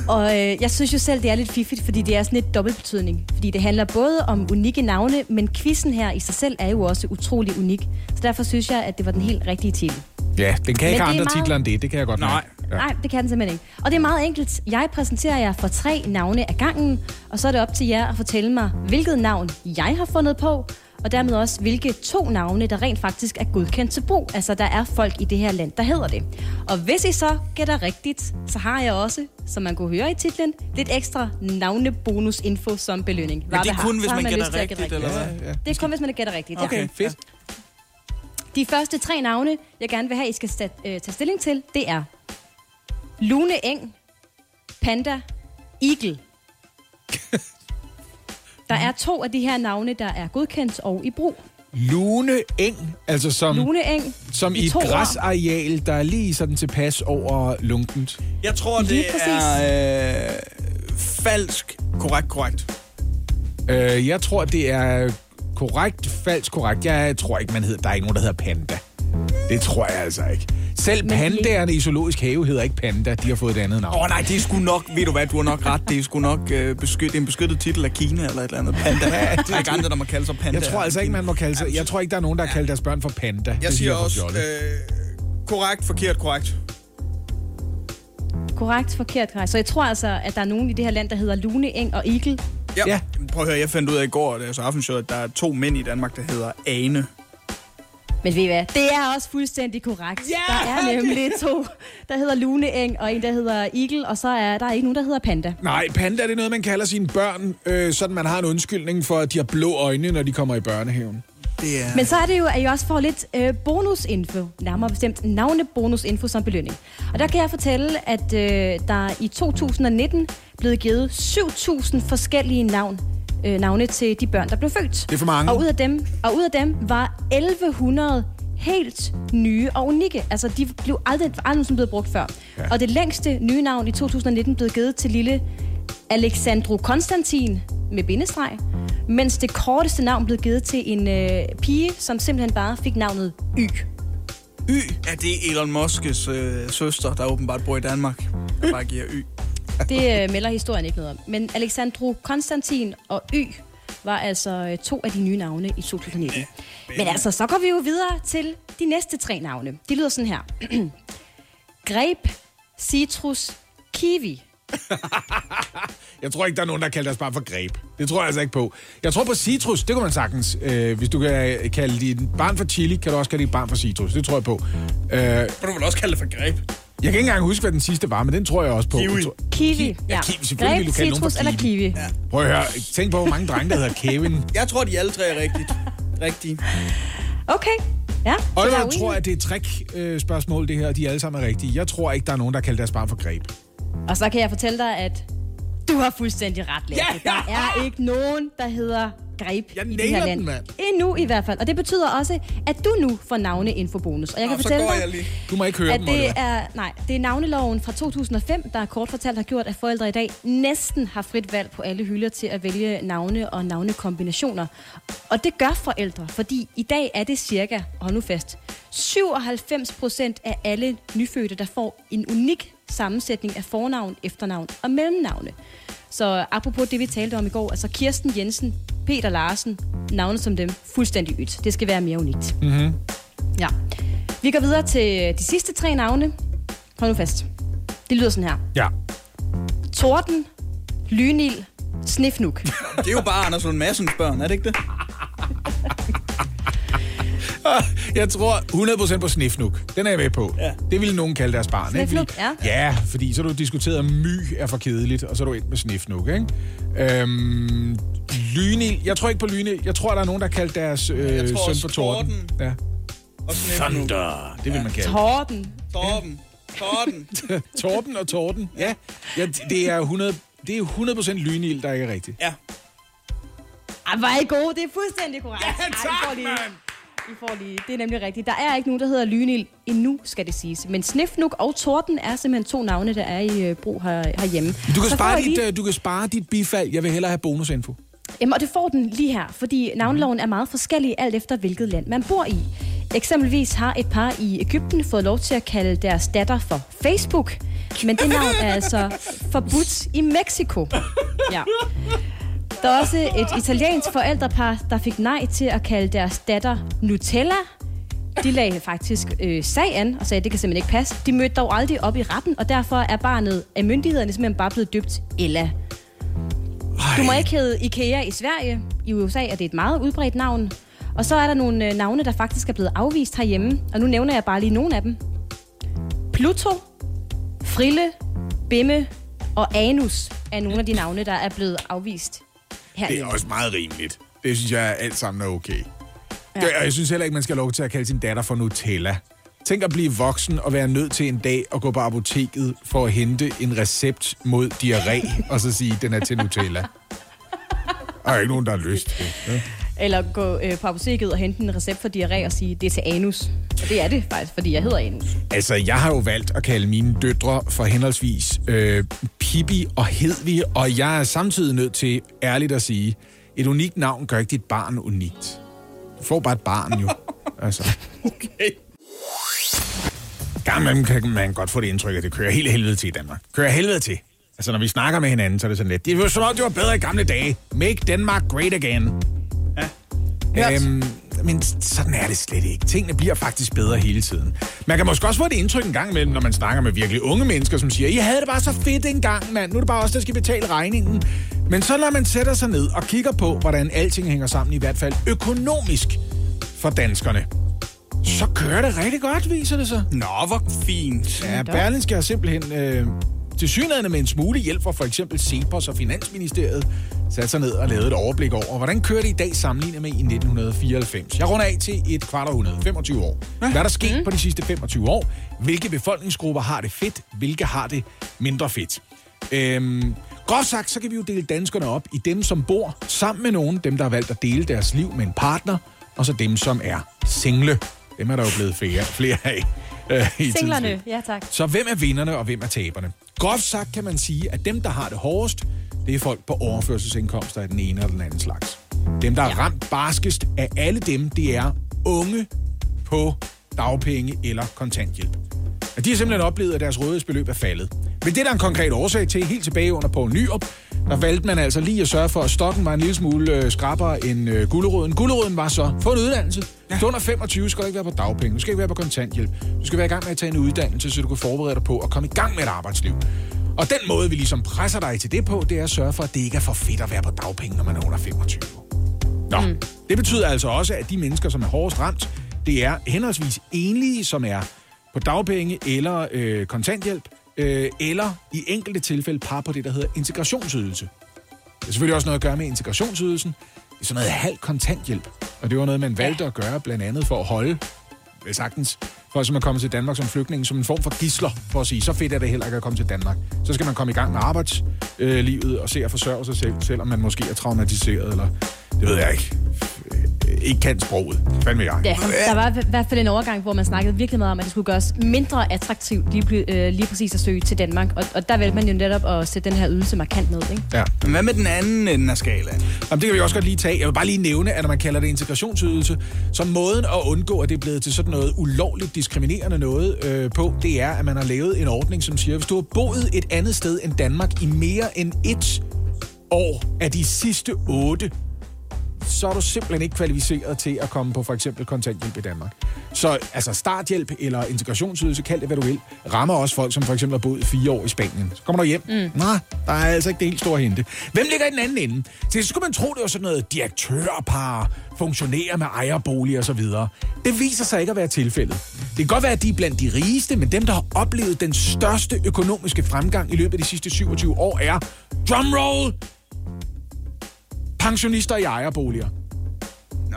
Og øh, jeg synes jo selv, det er lidt fiffigt, fordi det er sådan et dobbeltbetydning. Fordi det handler både om unikke navne, men quizzen her i sig selv er jo også utrolig unik. Så derfor synes jeg, at det var den helt rigtige titel. Ja, den kan ikke det have andre meget- titler end det. Det kan jeg godt Nej. mærke. Ja. Nej, det kan den simpelthen ikke. Og det er meget enkelt. Jeg præsenterer jer for tre navne af gangen, og så er det op til jer at fortælle mig, hvilket navn jeg har fundet på, og dermed også, hvilke to navne, der rent faktisk er godkendt til brug. Altså, der er folk i det her land, der hedder det. Og hvis I så gætter rigtigt, så har jeg også, som man kunne høre i titlen, lidt ekstra navnebonusinfo som belønning. Men det er kun, har- hvis man lyst gætter gætte rigtigt, eller hvad? Ja, ja. Det er kun, hvis man gætter rigtigt. ja. Okay. Fedt. De første tre navne, jeg gerne vil have, I skal sta- øh, tage stilling til, det er Lune Eng, Panda, Eagle. Der er to af de her navne, der er godkendt og i brug. Lune Eng, altså som, Lune Eng, som i i et græsareal, der er lige sådan tilpas over lunkent. Jeg tror, Lige det præcis. er øh, falsk. Korrekt, korrekt. Øh, jeg tror, det er korrekt, falsk korrekt. Jeg tror ikke, man hedder, der er ikke nogen, der hedder panda. Det tror jeg altså ikke. Selv pandaerne i zoologisk have hedder ikke panda. De har fået et andet navn. Åh oh, nej, det er sgu nok, ved du hvad, du har nok ret. Det er sgu nok øh, beskyt, en beskyttet titel af Kina eller et eller andet. Panda. Der er ikke andre, der må kalde sig panda. Jeg tror altså ikke, man må kalde sig... Jeg tror ikke, der er nogen, der har kaldt deres børn for panda. Jeg Det siger også øh, korrekt, forkert, korrekt. korrekt, forkert, korrekt. Så jeg tror altså, at der er nogen i det her land, der hedder Lune Eng og Eagle. Ja. Ja. ja. Prøv at høre, jeg fandt ud af i går, da jeg så aftenshow, at der er to mænd i Danmark, der hedder Ane. Men ved I hvad? Det er også fuldstændig korrekt. Ja, der er nemlig to, der hedder Lune Eng, og en, der hedder Eagle, og så er der ikke nogen, der hedder Panda. Nej, panda det er noget, man kalder sine børn, øh, sådan man har en undskyldning for, at de har blå øjne, når de kommer i børnehaven. Det er... Men så er det jo, at jeg også får lidt øh, bonusinfo, nærmere bestemt navnebonusinfo som belønning. Og der kan jeg fortælle, at øh, der i 2019 blev givet 7.000 forskellige navn, øh, navne til de børn, der blev født. Det er for mange. Og ud af dem, og ud af dem var 1100 helt nye og unikke. Altså, de blev aldrig, aldrig som blevet brugt før. Ja. Og det længste nye navn i 2019 blev givet til lille Alexandro Konstantin med bindestreg, mens det korteste navn blev givet til en øh, pige, som simpelthen bare fik navnet Y. Y. Ja, det er Elon Musk's øh, søster, der åbenbart bor i Danmark. Der bare giver Y. Det øh, melder historien ikke noget om. Men Alexandro Konstantin og Y var altså øh, to af de nye navne i 2019. Men altså, så går vi jo videre til de næste tre navne. De lyder sådan her. Greb, citrus, kiwi. Jeg tror ikke, der er nogen, der kalder deres barn for greb. Det tror jeg altså ikke på. Jeg tror på citrus, det kunne man sagtens. Øh, hvis du kan kalde dit barn for chili, kan du også kalde dit barn for citrus. Det tror jeg på. Øh, Må du vel også kalde det for greb? Kan ikke engang huske, hvad den sidste var, men den tror jeg også på. Kiwi. Jeg Kiwi, Ja, kiwi. Selvfølgelig for citrus eller kiwi. kiwi. Ja. Prøv at høre. Tænk på, hvor mange drenge, der hedder Kevin. Jeg tror, de alle tre er rigtigt. Rigtige. Okay, ja. Og er jeg tror, at det er et trick-spørgsmål, det her, og de alle sammen er rigtige. Jeg tror ikke, der er nogen, der kalder deres barn for greb. Og så kan jeg fortælle dig, at du har fuldstændig ret, Lasse. Ja! Der er ikke nogen, der hedder greb Jeg i det her land. den. Endnu i hvert fald. Og det betyder også, at du nu får navneinfobonus. Og jeg kan Og så fortælle dig, lige. Du må ikke høre at dem, det er, nej, det er navneloven fra 2005, der kort fortalt har gjort, at forældre i dag næsten har frit valg på alle hylder til at vælge navne og navnekombinationer. Og det gør forældre, fordi i dag er det cirka, hold nu fast, 97 procent af alle nyfødte, der får en unik sammensætning af fornavn, efternavn og mellemnavne. Så apropos det, vi talte om i går, altså Kirsten Jensen, Peter Larsen, navne som dem, fuldstændig ydt. Det skal være mere unikt. Mm-hmm. Ja. Vi går videre til de sidste tre navne. Hold nu fast. Det lyder sådan her. Ja. Torden, Lynil, Snifnuk. Det er jo bare Anders Lund Madsens børn, er det ikke det? Jeg tror 100% på Snifnuk. Den er jeg med på. Ja. Det ville nogen kalde deres barn. ikke? Snifnuk, Fordi, ja. fordi så har du diskuteret, at my er for kedeligt, og så er du ind med Snifnuk, ikke? Øhm, Lynil. Jeg tror ikke på Lynil. Jeg tror, der er nogen, der kaldt deres øh, Jeg tror søn for Torden. Torden. Ja. Og. Thunder. Det vil man kalde. Torden. Torben. Torben. Torben og Torden. Ja. ja det er 100 det er 100% Lynil, der ikke er rigtigt. Ja. Ej, er I gode. Det er fuldstændig korrekt. Ja, tak, mand! I får lige. Det er nemlig rigtigt. Der er ikke nogen, der hedder Lynil endnu, skal det siges. Men Snifnuk og Torden er simpelthen to navne, der er i øh, brug her, herhjemme. Du kan, Så spare I lige- dit, øh, du kan spare dit bifald. Jeg vil hellere have bonusinfo. Jamen, og det får den lige her, fordi navnloven er meget forskellig alt efter, hvilket land man bor i. Eksempelvis har et par i Ægypten fået lov til at kalde deres datter for Facebook, men det navn er altså forbudt i Mexico. Ja. Der er også et italiensk forældrepar, der fik nej til at kalde deres datter Nutella. De lagde faktisk øh, sag an og sagde, at det kan simpelthen ikke passe. De mødte dog aldrig op i retten, og derfor er barnet af myndighederne simpelthen bare blevet døbt Ella. Du må ikke hedde IKEA i Sverige. I USA er det et meget udbredt navn. Og så er der nogle øh, navne, der faktisk er blevet afvist herhjemme. Og nu nævner jeg bare lige nogle af dem. Pluto, Frille, Bimme og Anus er nogle af de navne, der er blevet afvist Det er også meget rimeligt. Det synes jeg alt sammen er okay. Ja. Jeg, jeg synes heller ikke, man skal have lov til at kalde sin datter for Nutella. Tænk at blive voksen og være nødt til en dag at gå på apoteket for at hente en recept mod diarré, og så sige, at den er til Nutella. Der er ikke nogen, der har lyst til. Ja. Eller gå øh, på apoteket og hente en recept for diarré og sige, det er til anus. Og det er det faktisk, fordi jeg hedder anus. Altså, jeg har jo valgt at kalde mine døtre for henholdsvis øh, Pippi og Hedvig, og jeg er samtidig nødt til ærligt at sige, et unikt navn gør ikke dit barn unikt. Du får bare et barn jo. Altså. Okay. Imellem kan man godt få det indtryk, at det kører helt helvede til i Danmark. Kører helvede til. Altså, når vi snakker med hinanden, så er det sådan lidt. Det er jo som om, det var bedre i gamle dage. Make Denmark great again. Ja. Øhm, men sådan er det slet ikke. Tingene bliver faktisk bedre hele tiden. Man kan måske også få det indtryk en gang imellem, når man snakker med virkelig unge mennesker, som siger, I havde det bare så fedt engang, mand. Nu er det bare os, der skal betale regningen. Men så når man sætter sig ned og kigger på, hvordan alting hænger sammen, i hvert fald økonomisk for danskerne, så kører det rigtig godt, viser det sig. Nå, hvor fint. Ja, Berlinske har simpelthen øh, til synligheden med en smule hjælp fra for eksempel Cepos og Finansministeriet sat sig ned og lavet et overblik over, hvordan kører det i dag sammenlignet med i 1994. Jeg runder af til et kvart århundrede, 25 år. Hvad er der sket mm. på de sidste 25 år? Hvilke befolkningsgrupper har det fedt? Hvilke har det mindre fedt? Øhm, groft sagt, så kan vi jo dele danskerne op i dem, som bor sammen med nogen, dem, der har valgt at dele deres liv med en partner, og så dem, som er single. Dem er der jo blevet flere, flere af. Øh, i Singlerne, ja tak. Så hvem er vinderne, og hvem er taberne? Groft sagt kan man sige, at dem, der har det hårdest, det er folk på overførselsindkomster af den ene eller den anden slags. Dem, der er ramt barskest af alle dem, det er unge på dagpenge eller kontanthjælp. Og de har simpelthen oplevet, at deres rådighedsbeløb er faldet. Men det er der en konkret årsag til. Helt tilbage under Poul Nyrup, der valgte man altså lige at sørge for, at stokken var en lille smule øh, skrappere end øh, gulderåden. Gulderåden var så, få en uddannelse. Ja. Du er under 25, skal du ikke være på dagpenge. Du skal ikke være på kontanthjælp. Du skal være i gang med at tage en uddannelse, så du kan forberede dig på at komme i gang med et arbejdsliv. Og den måde, vi ligesom presser dig til det på, det er at sørge for, at det ikke er for fedt at være på dagpenge, når man er under 25. Nå, mm. det betyder altså også, at de mennesker, som er hårdest ramt, det er henholdsvis enlige, som er på dagpenge eller øh, kontanthjælp, øh, eller i enkelte tilfælde par på det, der hedder integrationsydelse. Det har selvfølgelig også noget at gøre med integrationsydelsen. Det er sådan noget halv kontanthjælp. Og det var noget, man valgte at gøre blandt andet for at holde, vel sagtens, folk som er kommet til Danmark som flygtninge, som en form for gisler, for at sige, så fedt er det heller ikke at komme til Danmark. Så skal man komme i gang med arbejdslivet og se at forsørge sig selv, selvom man måske er traumatiseret, eller det ved jeg ikke, øh, ikke kan sproget. Fandme jeg. Ja, der var i hvert fald en overgang, hvor man snakkede virkelig meget om, at det skulle gøres mindre attraktivt lige, øh, lige præcis at søge til Danmark. Og, og der valgte man jo netop at sætte den her ydelse markant ned, ikke? Ja. Men hvad med den anden ende af skalaen? Jamen, det kan vi også godt lige tage. Jeg vil bare lige nævne, at når man kalder det integrationsydelse, så måden at undgå, at det er blevet til sådan noget ulovligt diskriminerende noget øh, på, det er, at man har lavet en ordning, som siger, at hvis du har boet et andet sted end Danmark i mere end et år af de sidste otte, så er du simpelthen ikke kvalificeret til at komme på for eksempel kontanthjælp i Danmark. Så altså starthjælp eller integrationsydelse, kald det hvad du vil, rammer også folk, som for eksempel har boet fire år i Spanien. Så kommer du hjem. Mm. Nej, der er altså ikke det helt store hente. Hvem ligger i den anden ende? Så skulle man tro, det var sådan noget direktørpar, funktionærer med ejerbolig og så videre. Det viser sig ikke at være tilfældet. Det kan godt være, at de er blandt de rigeste, men dem, der har oplevet den største økonomiske fremgang i løbet af de sidste 27 år, er drumroll, pensionister i ejerboliger.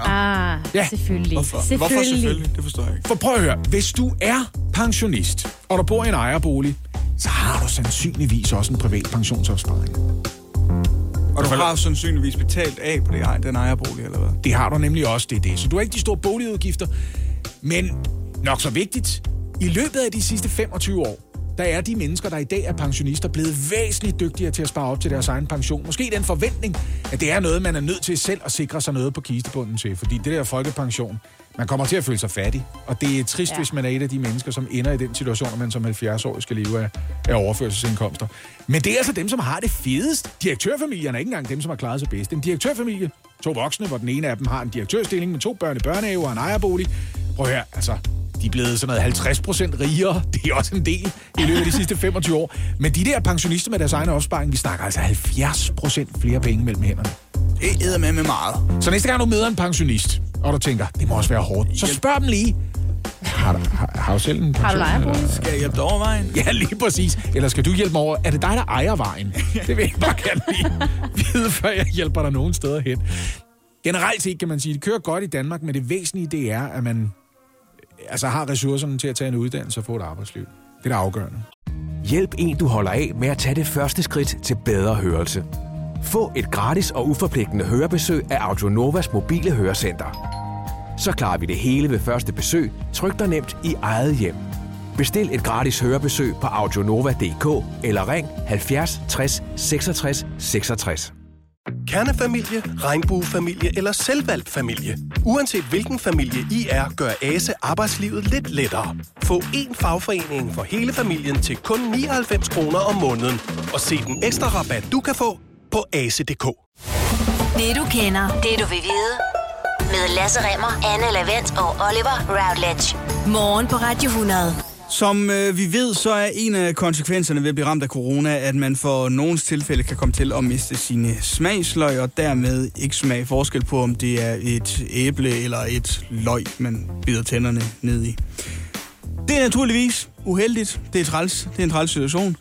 Ah, Ja. selvfølgelig. Hvorfor? Selvfølgelig. Hvorfor selvfølgelig? Det forstår jeg ikke. For prøv at høre, hvis du er pensionist, og du bor i en ejerbolig, så har du sandsynligvis også en privat pensionsopsparing. Og du har sandsynligvis betalt af på det, ej- den ejerbolig, eller hvad? Det har du nemlig også, det er det. Så du har ikke de store boligudgifter. Men nok så vigtigt, i løbet af de sidste 25 år, der er de mennesker, der i dag er pensionister, blevet væsentligt dygtigere til at spare op til deres egen pension. Måske den forventning, at det er noget, man er nødt til selv at sikre sig noget på kistebunden til. Fordi det der folkepension, man kommer til at føle sig fattig. Og det er trist, ja. Hvis man er et af de mennesker, som ender i den situation, at man som 70-årig skal leve af, af overførselsindkomster. Men det er altså dem, som har det fedest. Direktørfamilierne er ikke engang dem, som har klaret sig bedst. En direktørfamilie, to voksne, hvor den ene af dem har en direktørstilling med to børn i børnehave og en ejerbolig. Prøv høre, altså, de er blevet sådan noget 50 procent rigere. Det er også en del i løbet af de sidste 25 år. Men de der pensionister med deres egen opsparing, vi snakker altså 70 procent flere penge mellem hænderne. Det æder med med meget. Så næste gang du møder en pensionist, og du tænker, det må også være hårdt, så spørg dem lige. Har du, har, har du selv en pension? Har du lejerbolig? Skal jeg hjælpe dig over vejen? Ja, lige præcis. Eller skal du hjælpe mig over? Er det dig, der ejer vejen? Det vil jeg bare gerne lige vide, før jeg hjælper dig nogen steder hen. Generelt set kan man sige, at det kører godt i Danmark, men det væsentlige det er, at man altså, har ressourcerne til at tage en uddannelse og få et arbejdsliv. Det er det afgørende. Hjælp en, du holder af med at tage det første skridt til bedre hørelse. Få et gratis og uforpligtende hørebesøg af Audionovas mobile hørecenter. Så klarer vi det hele ved første besøg, tryk dig nemt i eget hjem. Bestil et gratis hørebesøg på audionova.dk eller ring 70 60 66 66. Kernefamilie, regnbuefamilie eller selvvalgt familie. Uanset hvilken familie I er, gør ASE arbejdslivet lidt lettere. Få én fagforening for hele familien til kun 99 kroner om måneden. Og se den ekstra rabat, du kan få på ase.dk. Det du kender, det du vil vide. Med Lasse Remmer, Anne Lavendt og Oliver Routledge. Morgen på Radio 100. Som øh, vi ved, så er en af konsekvenserne ved at blive ramt af corona, at man for nogens tilfælde kan komme til at miste sine smagsløg, og dermed ikke smage forskel på, om det er et æble eller et løg, man bider tænderne ned i. Det er naturligvis uheldigt. Det er, træls. det er en træls situation.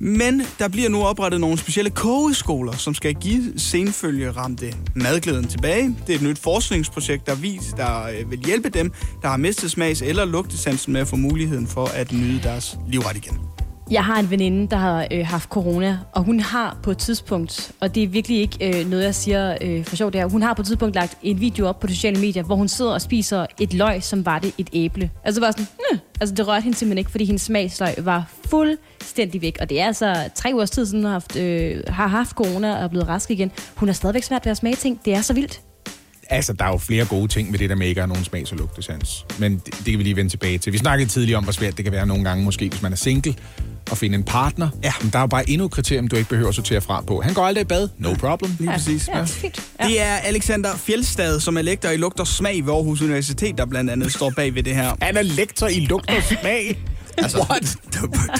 Men der bliver nu oprettet nogle specielle kogeskoler, som skal give senfølgeramte madglæden tilbage. Det er et nyt forskningsprojekt, der, vis, der øh, vil hjælpe dem, der har mistet smags- eller lugtesansen med at få muligheden for at nyde deres livret igen. Jeg har en veninde, der har øh, haft corona, og hun har på et tidspunkt, og det er virkelig ikke øh, noget, jeg siger øh, for sjov, det er, hun har på et tidspunkt lagt en video op på sociale medier, hvor hun sidder og spiser et løg, som var det et æble. Altså var sådan, Nøh. altså det rørte hende simpelthen ikke, fordi hendes smagsløg var fuldstændig væk. Og det er altså tre ugers tid siden, hun har haft, øh, har haft corona og er blevet rask igen. Hun har stadigvæk svært ved at smage ting. Det er så vildt. Altså, der er jo flere gode ting med det der med ikke at have nogen smags- og lugtesans. Men det, det kan vi lige vende tilbage til. Vi snakkede tidligere om, hvor svært det kan være nogle gange, måske hvis man er single, at finde en partner. Ja. Men der er jo bare endnu et kriterium, du ikke behøver at sortere fra på. Han går aldrig i bad. No problem. Lige præcis. Ja, fint. Ja. Det er Alexander Fjeldstad, som er lektor i lugt og smag ved Aarhus Universitet, der blandt andet står bag ved det her. Han er lektor i lugt og smag. Altså, What?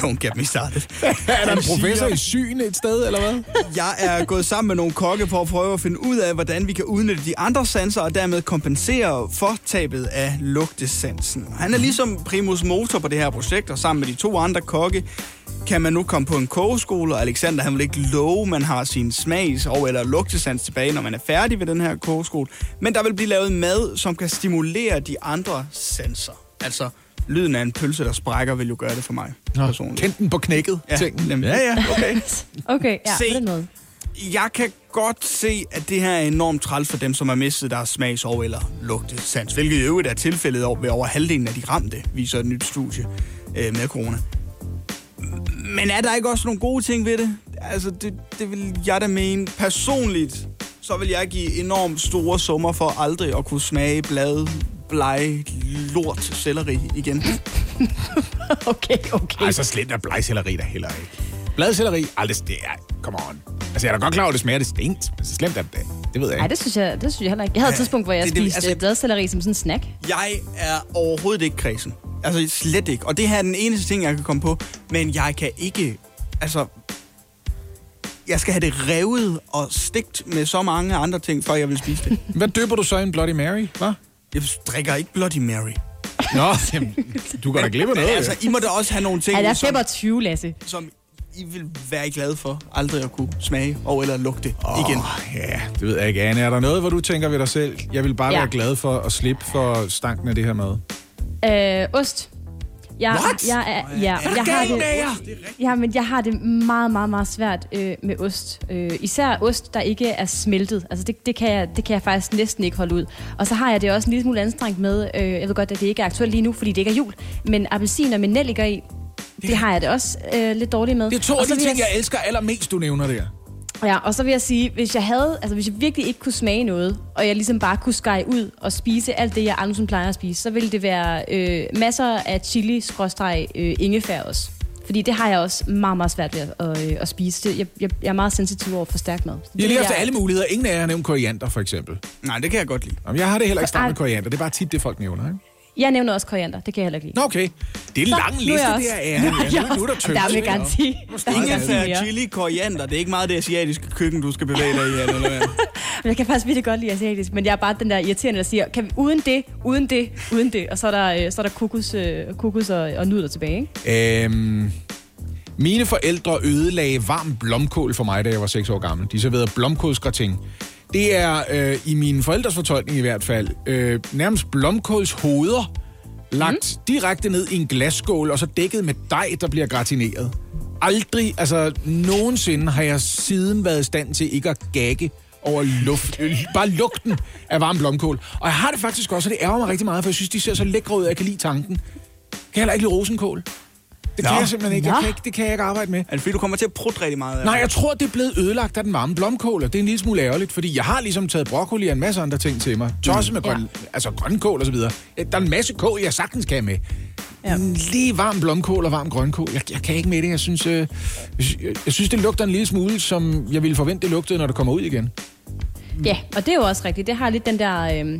Don't get me started. Er der en professor i syn et sted, eller hvad? Jeg er gået sammen med nogle kokke for at prøve at finde ud af, hvordan vi kan udnytte de andre sanser og dermed kompensere for tabet af lugtesansen. Han er ligesom primus motor på det her projekt, og sammen med de to andre kokke kan man nu komme på en kogeskole, og Alexander han vil ikke love, at man har sin smags- og eller lugtesans tilbage, når man er færdig ved den her kogeskole. Men der vil blive lavet mad, som kan stimulere de andre sanser. Altså, lyden af en pølse, der sprækker, vil jo gøre det for mig personligt. Kend den på knækket. Ja, ting. nemlig. ja, ja, okay. Okay, ja, Se. på den måde. Jeg kan godt se, at det her er enormt træls for dem, som har mistet deres smags- og eller lugtesans, hvilket i øvrigt er tilfældet over- ved over halvdelen af de ramte, viser et nyt studie øh, med corona. Men er der ikke også nogle gode ting ved det? Altså, det, det vil jeg da mene. Personligt, så vil jeg give enormt store summer for aldrig at kunne smage blad, bleg, lort, selleri igen. Okay, okay. Ej, så slemt er blegselleri der heller ikke. Bladselleri, aldrig det er, come on. Altså, jeg er da godt klar over, at det smager distinkt, men så slemt er det da. Det ved jeg Nej, ikke. det synes jeg, det synes jeg heller ikke. Jeg havde et tidspunkt, hvor jeg det- det- spiste altså- altså, bladcelleri som sådan en snack. Jeg er overhovedet ikke kredsen. Altså slet ikke. Og det her er den eneste ting, jeg kan komme på. Men jeg kan ikke... Altså... Jeg skal have det revet og stegt med så mange andre ting, før jeg vil spise det. Hvad døber du så i en Bloody Mary? Hvad? Jeg drikker ikke Bloody Mary. Nå, jamen, du går da glip af noget. Altså, I må da også have nogle ting, Ja, der er som, 25, Lasse. som I vil være glade for aldrig at kunne smage og eller lugte oh. igen. ja, det ved jeg ikke, Anne. Er der noget, hvor du tænker ved dig selv? Jeg vil bare Ja. være glad for at slippe for stanken af det her mad. Øh, ost. Jeg, What? Jeg, er, ja, Er jeg har det, ja, men jeg har det meget, meget, meget svært øh, med ost. Øh, især ost, der ikke er smeltet. Altså, det, det, kan jeg, det kan jeg faktisk næsten ikke holde ud. Og så har jeg det også en lille smule anstrengt med, øh, jeg ved godt, at det ikke er aktuelt lige nu, fordi det ikke er jul, men appelsiner med nelliker i, det har jeg det også øh, lidt dårligt med. Det er to af de ting, jeg elsker allermest, du nævner der. Ja, og så vil jeg sige, hvis jeg havde, altså hvis jeg virkelig ikke kunne smage noget, og jeg ligesom bare kunne skære ud og spise alt det, jeg aldrig sådan plejer at spise, så ville det være øh, masser af chili, skråstreg, øh, ingefær også. Fordi det har jeg også meget, meget svært ved at, øh, at spise. Det, jeg, jeg, jeg er meget sensitiv over for stærk mad. Jeg har lige haft alle muligheder. Ingen af jer har nævnt koriander, for eksempel. Nej, det kan jeg godt lide. Jamen, jeg har det heller ikke stramt med koriander. Det er bare tit det, folk nævner, ikke? Jeg nævner også koriander, det kan jeg heller ikke lide. Nå, okay. Det er en Så, lang er liste, jeg det også- er. Ja, nu, nu er der tømt. Der er. Der er med garanti Ingefær, chili, koriander. Det er ikke meget det asiatiske køkken, du skal bevæge dig i. Eller hvad? Men Jeg kan faktisk virkelig godt lide asiatisk, men jeg er bare den der irriterende, der siger, kan vi, uden det, uden det, uden det, og så er der, øh, så er der kokos, øh, kokos og, og nudler tilbage, ikke? Øhm, mine forældre ødelagde varm blomkål for mig, da jeg var 6 år gammel. De serverede blomkålsgratin. Det er øh, i min forældres fortolkning i hvert fald øh, nærmest blomkålshoveder lagt mm. direkte ned i en glasskål, og så dækket med dej, der bliver gratineret. Aldrig, altså nogensinde har jeg siden været i stand til ikke at gagge over luft. øh, Bare lugten af varm blomkål. Og jeg har det faktisk også, og det ærger mig rigtig meget, for jeg synes, de ser så lækre ud, at jeg kan lide tanken. Kan jeg heller ikke lide rosenkål. Det kan Nå. jeg simpelthen ikke. Jeg kan ikke. Det kan jeg ikke arbejde med. Er det fordi, du kommer til at prutte rigtig meget Nej, jeg tror, det er blevet ødelagt af den varme blomkål, og det er en lille smule ærgerligt, fordi jeg har ligesom taget broccoli og en masse andre ting til mig. Tosset med grøn, altså grønkål og så videre. Der er en masse kål, jeg sagtens kan med. Ja. Lige varm blomkål og varm grønkål. Jeg, jeg kan ikke med det. Jeg synes, øh, jeg, jeg synes, det lugter en lille smule, som jeg ville forvente, det lugtede, når det kommer ud igen. Ja, og det er jo også rigtigt. Det har lidt den der øh,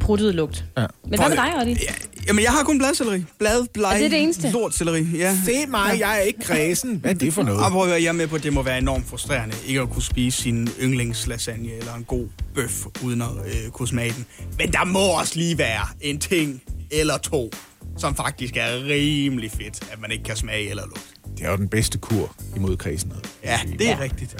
pruttede lugt. Ja. Men hvad med dig, Olli? Ja, jamen, jeg har kun bladcelleri. Blad, bleg, Er det det eneste? lortcelleri. Ja. Se mig, jeg er ikke kredsen. Hvad er det for noget? Og prøv at høre, jeg er med på, at det må være enormt frustrerende ikke at kunne spise sin yndlingslasagne eller en god bøf uden at øh, kunne smage den. Men der må også lige være en ting eller to, som faktisk er rimelig fedt, at man ikke kan smage eller lugte. Det er jo den bedste kur imod kredsenhed. Ja, det er Ja. rigtigt.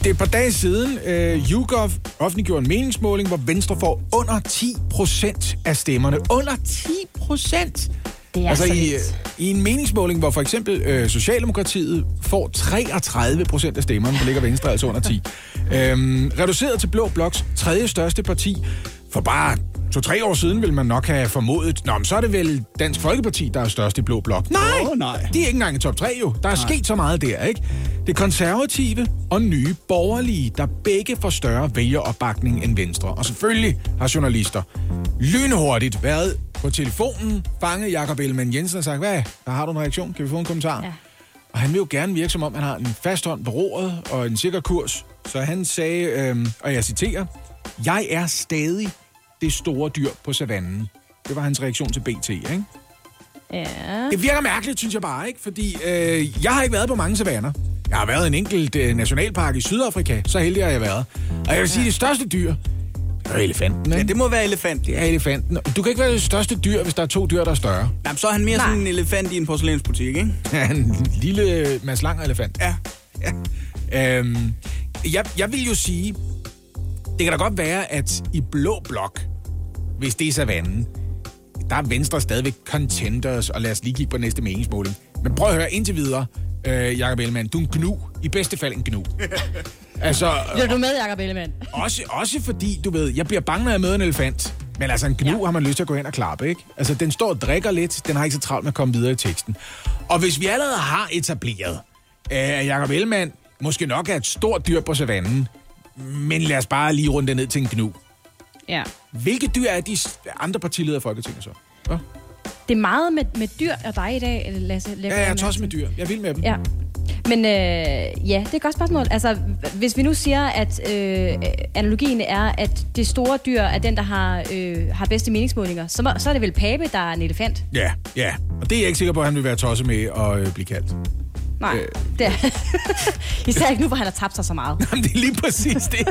Det er et par dage siden, øh, YouGov offentliggjorde en meningsmåling, hvor Venstre får under 10 procent af stemmerne. Under 10 procent! Det er altså så i, lidt. i en meningsmåling, hvor for eksempel øh, Socialdemokratiet får 33 procent af stemmerne, der ligger Venstre altså under 10. Øhm, reduceret til Blå Bloks tredje største parti. For bare to-tre år siden ville man nok have formodet, Nå, men så er det vel Dansk Folkeparti, der er størst i Blå Blok. Nej, Åh, nej. de er ikke engang i top 3 jo. Der er nej. sket så meget der, ikke? Det konservative og nye borgerlige, der begge får større vælgeropbakning end Venstre. Og selvfølgelig har journalister lynhurtigt været på telefonen, fanget Jakob Ellemann Jensen og sagt, hvad, der har du en reaktion? Kan vi få en kommentar? Ja. Og han vil jo gerne virke som om, han har en fast hånd på roret og en sikker kurs. Så han sagde, øhm, og jeg citerer, Jeg er stadig det store dyr på savannen. Det var hans reaktion til BT, ikke? Ja. Det virker mærkeligt, synes jeg bare, ikke? Fordi øh, jeg har ikke været på mange savanner. Jeg har været i en enkelt øh, nationalpark i Sydafrika. Så heldig har jeg været. Og jeg vil sige, det største dyr, det er elefanten, Ja, ikke? det må være elefant. Det er elefanten. Du kan ikke være det største dyr, hvis der er to dyr, der er større. Jamen, så er han mere Nej. sådan en elefant i en porcelænsbutik, ikke? Ja, en lille Mads Langer elefant. Ja. ja. Øhm, jeg, jeg vil jo sige, det kan da godt være, at i blå blok, hvis det er savannen, der er Venstre stadigvæk contenders, og lad os lige kigge på næste meningsmåling. Men prøv at høre indtil videre, øh, Jacob Ellemann, du er en gnu. I bedste fald en gnu. altså, Bliver du med, Jacob Ellemann? også, også fordi, du ved, jeg bliver bange, når jeg møder en elefant. Men altså, en gnu ja. har man lyst til at gå hen og klappe, ikke? Altså, den står og drikker lidt, den har ikke så travlt med at komme videre i teksten. Og hvis vi allerede har etableret, øh, at Jacob Ellemann måske nok er et stort dyr på savannen, men lad os bare lige runde det ned til en gnu. Ja. Hvilke dyr er de andre partiledere i Folketinget så? Hva? Det er meget med, med dyr og dig i dag, Lasse. Ja, jeg jeg er tosset med dyr. Jeg vil med dem. Ja. Men øh, ja, det er et godt spørgsmål. Altså, hvis vi nu siger, at øh, analogien er, at det store dyr er den, der har, øh, har bedste meningsmålinger, så, må, så er det vel Pape, der er en elefant? Ja, ja. Og det er jeg ikke sikker på, at han vil være tosset med at øh, blive kaldt. Nej, øh. det er Især ikke nu, hvor han har tabt sig så meget. Jamen, det er lige præcis det.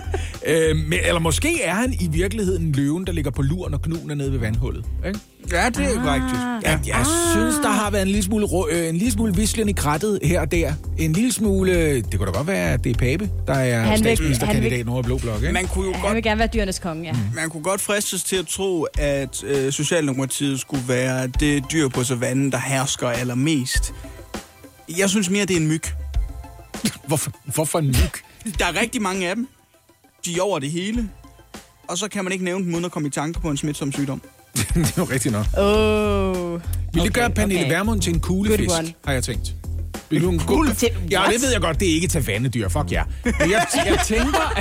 øh, men, eller måske er han i virkeligheden løven, der ligger på luren og knugen er nede ved vandhullet. Ikke? Ja, det er ah. korrekt. Ja, jeg ah. synes, der har været en lille smule, rå- øh, en lille smule vislen i krattet her og der. En lille smule... Det kunne da godt være, at det er Pape, der er Han vil- statsministerkandidat han vil- nu af Blå Blok. Ikke? Man kunne jo Han godt vil gerne være dyrenes konge, ja. Man kunne godt fristes til at tro, at øh, Socialdemokratiet skulle være det dyr på savannen, der hersker allermest. Jeg synes mere, det er en myg. Hvorfor, hvorfor en myg? Der er rigtig mange af dem. De er over det hele. Og så kan man ikke nævne dem uden at komme i tanke på en smitsom sygdom. det er jo rigtigt nok. Oh. Vil det gøre Pernille okay. Vermund til en one. har jeg tænkt. Vil du en Til- Ja, det ved jeg godt, det er ikke til vandedyr. Fuck ja. Men jeg, jeg tænker,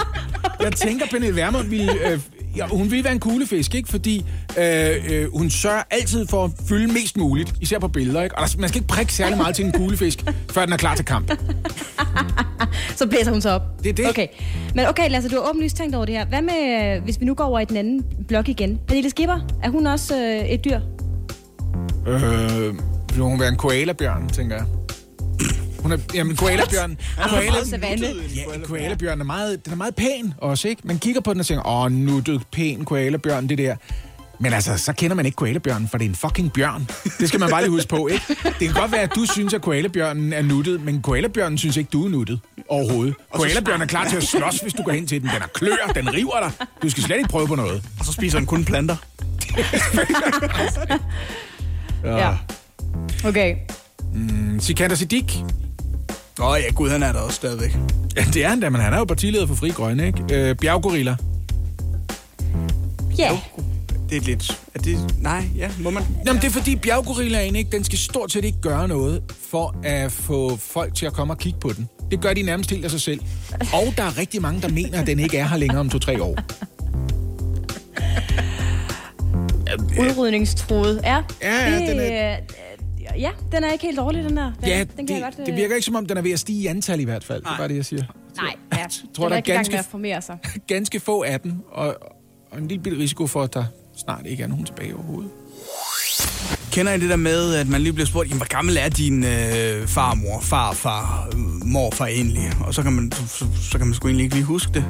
jeg tænker, Pernille Vermund ville... Øh, ja, hun vil være en kulefisk, ikke? Fordi øh, øh, hun sørger altid for at fylde mest muligt, især på billeder, ikke? Og der, man skal ikke prikke særlig meget til en kulefisk, før den er klar til kamp. Så blæser hun sig op. Det er det. Okay. Men okay, Lasse, du har åbenlyst tænkt over det her. Hvad med, øh, hvis vi nu går over i den anden blok igen? Pernille Skipper, er hun også øh, et dyr? Øh, vil hun være en koalabjørn, tænker jeg. Hun er, jamen, koalabjørn... Koala, meget savanne. ja, koalabjørn er meget, den er meget pæn også, ikke? Man kigger på den og tænker, åh, nuttet, pæn koalabjørn, det der. Men altså, så kender man ikke koalabjørnen, for det er en fucking bjørn. Det skal man bare lige huske på, ikke? Det kan godt være, at du synes, at koalabjørnen er nuttet, men koalabjørnen synes ikke, du er nuttet overhovedet. Koalabjørnen er klar til at slås, hvis du går hen til den. Den er klør, den river dig. Du skal slet ikke prøve på noget. Og så spiser den kun planter. Ja. Okay. Sikander Siddiq. Åh oh, ja, gud, han er der også stadigvæk. Ja, det er han da, men han er jo partileder for Fri Grønne, ikke? Øh, bjerggorilla. Ja. Det er lidt... Er det... Nej, ja, må man... Jamen, det er fordi bjerggorillaen, ikke, den skal stort set ikke gøre noget for at få folk til at komme og kigge på den. Det gør de nærmest helt af sig selv. Og der er rigtig mange, der mener, at den ikke er her længere om to-tre år. Udrydningstroet. Ja, Ja, ja, det, den er... Ja, den er ikke helt dårlig, den der. Den, Ja, den det, kan jeg godt, øh, det virker ikke som om, den er ved at stige i antal i hvert fald. Det er bare det, jeg siger. Nej, ja. tror, tror, den der er ganske- med at formere sig. Ganske få af dem, og, og en lille bitte risiko for, at der snart ikke er nogen tilbage overhovedet. Kender I det der med, at man lige bliver spurgt, hvor gammel er din øh, farmor, farfar, øh, morfar egentlig? Og så kan, man, så, så, så kan man sgu egentlig ikke lige huske det.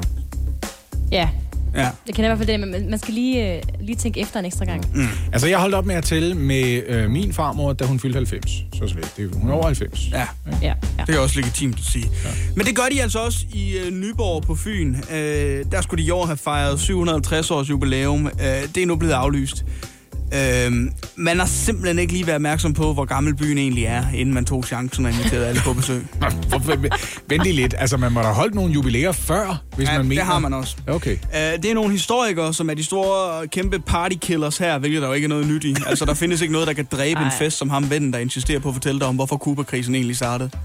Ja, Ja. jeg kender i hvert fald det, men man- skal lige, øh, lige tænke efter en ekstra gang. Mm. Altså, jeg holdt op med at tælle med øh, min farmor, da hun fyldte 90. Så slet. Det, er- hun er over 90. Ja, Ja, ja. det er også legitimt at sige. Ja. Men det gør de altså også i øh, Nyborg på Fyn. Øh, der skulle de i år have fejret 750 års jubilæum. Øh, det er nu blevet aflyst. Øh, man har simpelthen ikke lige været opmærksom på, hvor gammel byen egentlig er, inden man tog chancen og inviterede alle på besøg. Vent lige lidt. Altså, man må da holde nogle jubilæer før, hvis Ja, man mener... det har man også. Okay. Uh, det er nogle historikere, som er de store, kæmpe partykillers her, hvilket der jo ikke er noget nyt i. Altså, der findes ikke noget, der kan dræbe en Ej. fest som ham vennen, der insisterer på at fortælle dig om, hvorfor Kuba-krisen egentlig startede.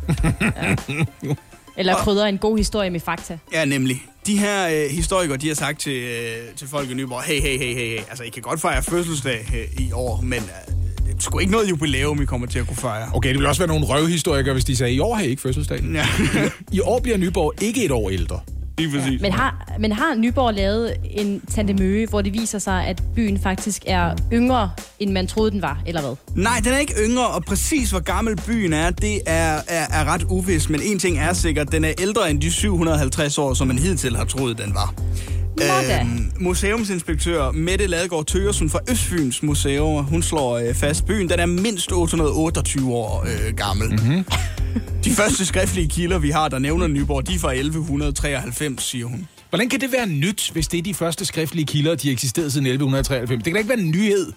Eller krydder en god historie med fakta. Ja, nemlig. De her øh, historikere, de har sagt til, øh, til folk i Nyborg, hey, hey, hey, hey, hey, altså, I kan godt fejre fødselsdag øh, i år, men øh, det er sgu ikke noget jubilæum, I kommer til at kunne fejre. Okay, det ville også være nogle røvhistorikere, hvis de sagde, i år har I ikke fødselsdag. Ja, I år bliver Nyborg ikke et år ældre. Lige præcis. Men har, men har Nyborg lavet en Tante Møge, hvor det viser sig, at byen faktisk er yngre, end man troede, den var, eller hvad? Nej, den er ikke yngre, og præcis hvor gammel byen er, det er, er, er ret uvist. Men en ting er sikkert, den er ældre end de 750 år, som man hidtil har troet, den var. Da. museumsinspektør Mette Ladegaard Tøgersen fra Østfyns Museum, hun slår øh, fast, byen den er mindst 828 år øh, gammel. Mm-hmm. De første skriftlige kilder, vi har, der nævner Nyborg, de er fra 1193, siger hun. Hvordan kan det være nyt, hvis det er de første skriftlige kilder, de eksisterede siden 1193? Det kan da ikke være en nyhed,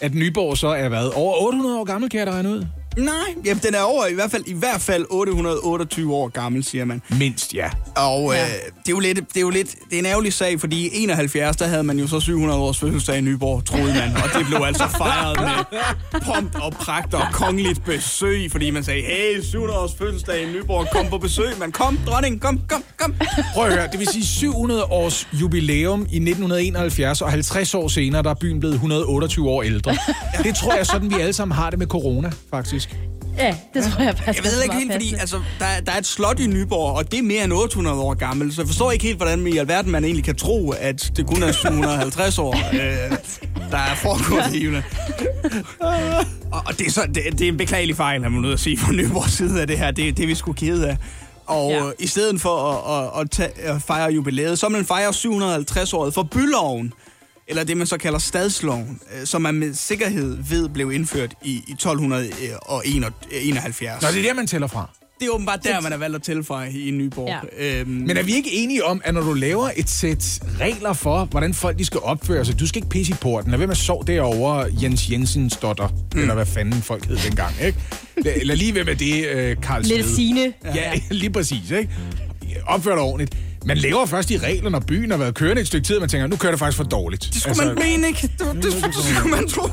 at Nyborg så er hvad? Over 800 år gammel, kan jeg da regne ud? Nej, jamen, den er over i hvert fald, i hvert fald 828 år gammel, siger man. Mindst, ja. Og Ja. øh, det er jo lidt, det er jo lidt, det er en ærgerlig sag, fordi i 71, der havde man jo så 700 års fødselsdag i Nyborg, troede man, og det blev altså fejret med pomp og pragt og kongeligt besøg, fordi man sagde, hey, 700 års fødselsdag i Nyborg, kom på besøg, man kom, dronning, kom, kom, kom. Prøv at høre, det vil sige 700 års jubilæum i 1971, og 50 år senere, der er byen blevet 128 år ældre. Det tror jeg sådan, vi alle sammen har det med corona, faktisk. Ja, det tror jeg faktisk Jeg ved ikke helt, fordi altså, der, der er et slot i Nyborg, og det er mere end 800 år gammelt, så jeg forstår ikke helt, hvordan i alverden man egentlig kan tro, at det kun er 750 år, øh, der er foregået i Jylland. Og, og det, er så, det, det er en beklagelig fejl, har man nødt at sige fra Nyborgs side af det her. Det, det er vi sgu kede af. Og Ja. i stedet for at, at, at, tage, at fejre jubilæet, så man fejre 750-året for byloven, eller det man så kalder stadsloven, øh, som man med sikkerhed ved blev indført i, i 1271. Nå, det er der, man tæller fra. Det er åbenbart der, man har valgt at tilføje i Nyborg. Ja. Øhm, Men er vi ikke enige om, at når du laver et sæt regler for, hvordan folk de skal opføre sig, du skal ikke pisse i porten. Lad være med at sove derovre Jens Jensens dotter, mm. eller hvad fanden folk hed dengang, ikke? Eller lige ved med det, øh, Karl Lidt sine. Ja, lige præcis, ikke? Opfør dig ordentligt. Man laver først de regler, når byen har været kørende et stykke tid, og man tænker, nu kører det faktisk for dårligt. det skulle man mene, ikke? Det, det, det, det skulle man tro.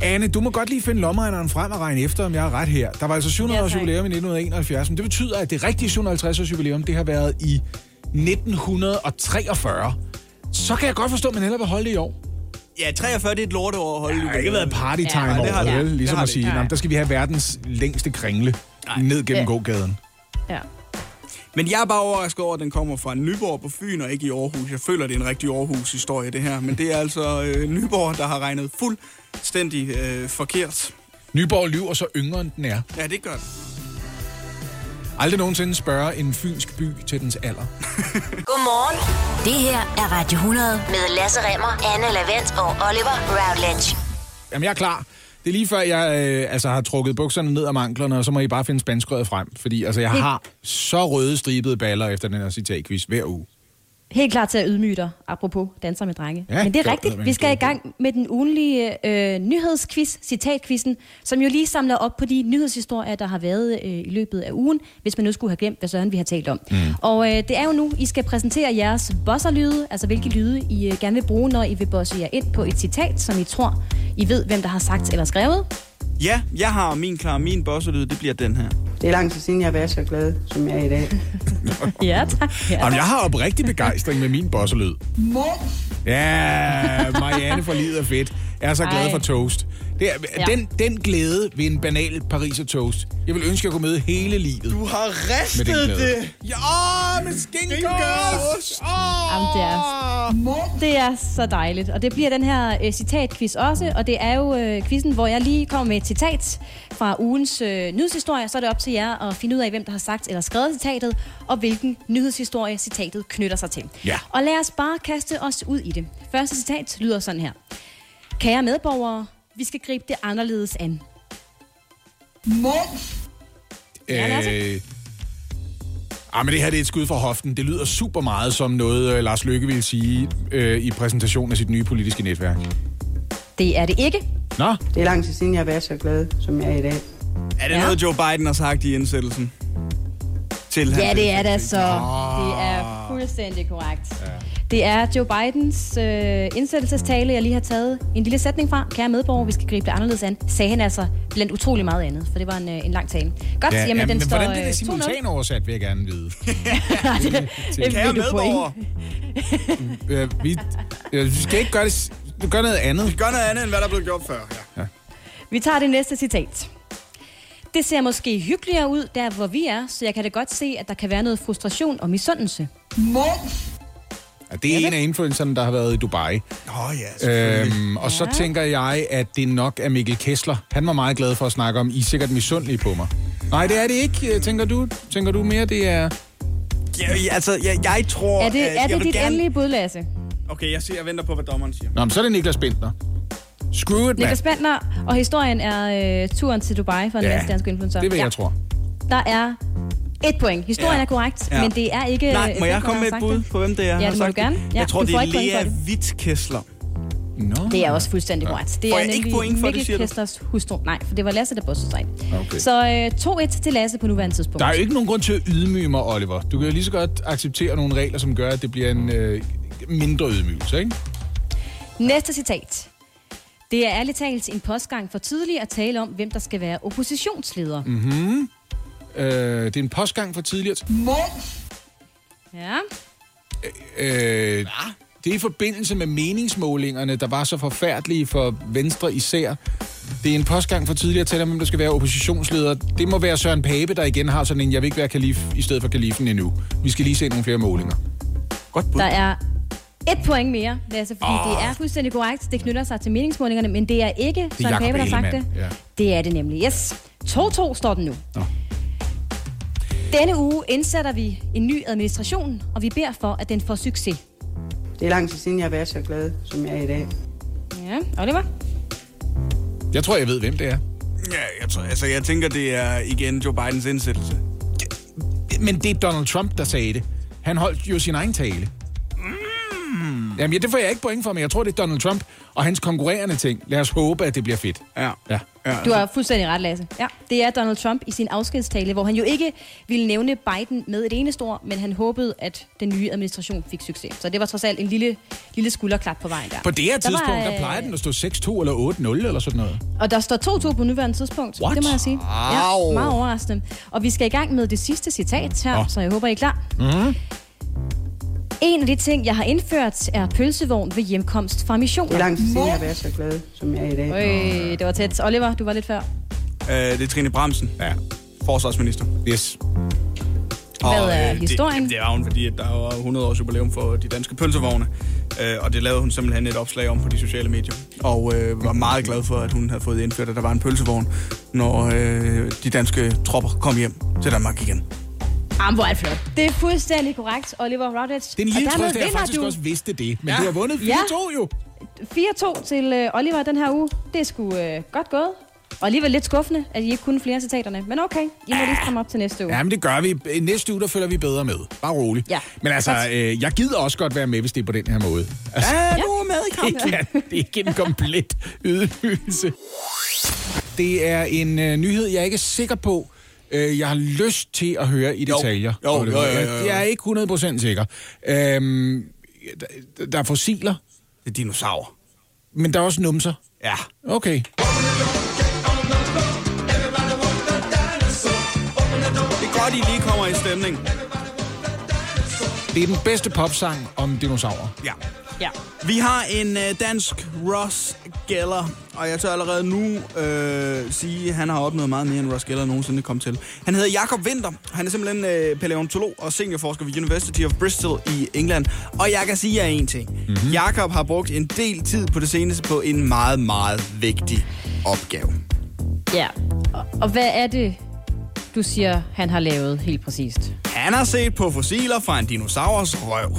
Anne, du må godt lige finde lommeregneren frem og regne efter, om jeg har ret her. Der var altså 700 Ja, års tak. jubilæum i 1971, men det betyder, at det rigtige 750 års jubilæum, det har været i 1943. Så kan jeg godt forstå, at man hellere vil holde det i år. Ja, 43 det er et lorteår at holde Det har ikke været party time Ja, ja, det har over, det. vel? Ligesom Det har at sige, Nej. "Nå, der skal vi have verdens længste kringle ned gennem Ja. gågaden. Ja. Men jeg er bare overrasket over, at den kommer fra Nyborg på Fyn og ikke i Aarhus. Jeg føler, det er en rigtig Aarhus-historie, det her. Men det er altså øh, Nyborg, der har regnet fuldstændig øh, forkert. Nyborg lyver så yngre, end den er. Ja, det gør det. Aldrig nogensinde spørge en fynsk by til dens alder. Godmorgen. Det her er Radio 100 med Lasse Remmer, Anne Lavendt og Oliver Routledge. Jamen, jeg er klar. Det er lige før, jeg øh, altså, har trukket bukserne ned om anklerne, og så må I bare finde spanskrøret frem. Fordi altså, jeg har så røde stribede baller efter den her citatquiz hver uge. Helt klar til at ydmyge dig, apropos danser med drenge. Ja, Men det er rigtigt. Vi skal i gang med den ugenlige øh, nyhedsquiz, citatquizzen, som jo lige samler op på de nyhedshistorier, der har været øh, i løbet af ugen, hvis man nu skulle have glemt, hvad søren vi har talt om. Mm. Og øh, det er jo nu, I skal præsentere jeres bosserlyde, altså hvilke lyde I øh, gerne vil bruge, når I vil bosse jer ind på et citat, som I tror, I ved, hvem der har sagt eller skrevet. Ja, jeg har min klar. Min bosselyd, det bliver den her. Det er lang tid siden, jeg har været så glad, som jeg er i dag. Ja, tak. Ja, Jamen, jeg har oprigtig begejstring med min bosselyd. Ja, Marianne for livet er fedt. Jeg er så glad Ej. for toast. Det er, Ja. den, den glæde ved en banal pariser toast. Jeg vil ønske, at jeg kunne møde hele livet. Du har Med ristet den glæde. det. Ja, med skinkers! Jamen, det er, det er så dejligt. Og det bliver den her øh, citatquiz også. Og det er jo øh, quizzen, hvor jeg lige kommer med et citat fra ugens øh, nyhedshistorie. Så er det op til jer at finde ud af, hvem der har sagt eller skrevet citatet, og hvilken nyhedshistorie citatet knytter sig til. Ja. Og lad os bare kaste os ud i det. Første citat lyder sådan her. Kære medborgere, vi skal gribe det anderledes an. Ja, Lasse? Øh, ah, men det her det er et skud fra hoften. Det lyder super meget som noget, øh, Lars Løkke ville sige øh, i præsentationen af sit nye politiske netværk. Det er det ikke. Nå, Det er lang tid siden, jeg har været så glad, som jeg er i dag. Er det Ja. noget, Joe Biden har sagt i indsættelsen? Til Ja, det er det så. Ah. Det er fuldstændig korrekt. Det er Joe Bidens øh, indsættelsestale, jeg lige har taget en lille sætning fra. Kære medborgere, vi skal gribe det anderledes an. Sagde han altså blandt utrolig meget andet, for det var en, øh, en lang tale. Godt, ja, jamen, ja, den men står hvordan øh, det 2-0. simultan oversat, vil jeg gerne vide. Det Kære vil du point. medborgere, øh, vi, øh, vi skal ikke gøre det... Du gør noget andet. gør noget andet, end hvad der er blevet gjort før. Ja. Vi tager det næste citat. Det ser måske hyggeligere ud, der hvor vi er, så jeg kan da godt se, at der kan være noget frustration og misundelse. Ja, det er en af influencerne, der har været i Dubai. Åh oh, ja, Øhm, og så Ja. tænker jeg, at det nok er Mikkel Kessler. Han var meget glad for at snakke om, I er sikkert misundelige på mig. Nej, det er det ikke, tænker du. Tænker du mere, det er... ja, ja, altså, jeg, jeg tror... Er det, at er det dit gerne... endelige bud, Lasse? Okay, jeg, siger, jeg venter på, hvad dommeren siger. Nå, men så er det Niklas Bentner. Screw it. Niklas Bentner, og historien er øh, turen til Dubai for en Ja, masse danske influencer. Det vil jeg tro. Der er et point. Historien Ja. er korrekt, Ja. men det er ikke... Nej, øh, må jeg komme med et bud sagt på, hvem det er? Ja, har det må sagt du gerne. Ja, jeg tror, du det er Lea det. Witt-Kessler. Nå. Det er også fuldstændig korrekt. Det er jeg ikke point for det, Mikkel siger du? Kesslers hustru. Nej, for det var Lasse, der bossede sig. Okay. Så øh, 2-1 til Lasse på nuværende tidspunkt. Der er jo ikke nogen grund til at ydmyge mig, Oliver. Du kan jo lige så godt acceptere nogle regler, som gør, at det bliver en øh, mindre ydmygelse, ikke? Næste citat. Det er ærligt talt en postgang for tidligt at tale om, hvem der skal være oppositionsleder. Mm. Øh, det er en postgang for tidligere. Ja. Øh, det er i forbindelse med meningsmålingerne, der var så forfærdelige for Venstre især. Det er en postgang for tidligere at tale om, hvem der skal være oppositionsleder. Det må være Søren Pape, der igen har sådan en, jeg vil ikke være kalif i stedet for kalifen endnu. Vi skal lige se nogle flere målinger. Godt bud. Der er et point mere, Lasse, fordi oh. det er fuldstændig korrekt. Det knytter sig til meningsmålingerne, men det er ikke Søren Jakob Pape, der har sagt det. Ja. Det er det nemlig. Yes. 2-2 står den nu. Nå. Denne uge indsætter vi en ny administration, og vi beder for, at den får succes. Det er lang tid siden, jeg har været så glad, som jeg er i dag. Ja, Oliver? Jeg tror, jeg ved, hvem det er. Ja, jeg, tror, altså, jeg tænker, det er igen Joe Bidens indsættelse. Men det er Donald Trump, der sagde det. Han holdt jo sin egen tale. Mm. Jamen, ja, det får jeg ikke point for, men jeg tror, det er Donald Trump og hans konkurrerende ting. Lad os håbe, at det bliver fedt. Ja. Ja. ja Du har fuldstændig ret, Lasse. Ja, det er Donald Trump i sin afskedstale, hvor han jo ikke ville nævne Biden med et eneste ord, men han håbede, at den nye administration fik succes. Så det var trods alt en lille, lille skulderklap på vejen der. På det her Der var, tidspunkt, der øh, plejer den at stå 6-2 eller 8-0 eller sådan noget. Og der står 2-2 på nuværende tidspunkt. What? Det må jeg sige. Ja, meget overraskende. Og vi skal i gang med det sidste citat her, Nå. så jeg håber, I er klar. Mm. En af de ting, jeg har indført, er pølsevogn ved hjemkomst fra Det er missioner. lang tid siden, jeg har været så glad, som jeg er i dag. Øh, det var tæt. Oliver, du var lidt før. Øh, det er Trine Bremsen, Ja. forsvarsminister. Yes. Hvad er øh, historien? Det, det er hun, fordi at der var 100 års jubilæum for de danske pølsevogne. Øh, og det lavede hun simpelthen et opslag om på de sociale medier. Og øh, var meget glad for, at hun havde fået indført, at der var en pølsevogn, når øh, de danske tropper kom hjem til Danmark igen. Ah, hvor er det flot. Det er fuldstændig korrekt, Oliver Routledge. Det er en lille trøst, at jeg faktisk du også vidste det. Men Ja. du har vundet 4-2 Ja. jo. 4-2 til øh, Oliver den her uge. Det er sgu øh, godt gået. Og alligevel lidt skuffende, at I ikke kunne flere af citaterne. Men okay, I må lige komme op til næste uge. Ja, men det gør vi. I Næste uge, der følger vi bedre med. Bare rolig. Ja. Men altså, øh, jeg gider også godt være med, hvis det er på den her måde. Altså, Ja, du er med i det, kampen. kan, det er ikke en komplet ydmygelse. Det er en øh, nyhed, jeg ikke er sikker på, øh, jeg har lyst til at høre i Jo. detaljer. Jo, Oliver. jo, jo, jo, jo. Jeg, er ikke 100% sikker. Øhm, der, der er fossiler, Det er dinosaur. men der er også numser. Ja. Okay. Det er godt, I lige kommer i stemning. Det er den bedste popsang om dinosaurer. Ja. Ja. Vi har en øh, dansk Ross Geller, og jeg tør allerede nu øh, sige, at han har opnået meget mere, end Ross Geller nogensinde kom til. Han hedder Jakob Winter. Han er simpelthen øh, paleontolog og seniorforsker ved University of Bristol i England. Og jeg kan sige jer en ting. Mm-hmm. Jakob har brugt en del tid på det seneste på en meget, meget vigtig opgave. Ja. Og, og hvad er det, du siger, han har lavet helt præcist? Han har set på fossiler fra en dinosaurs røv.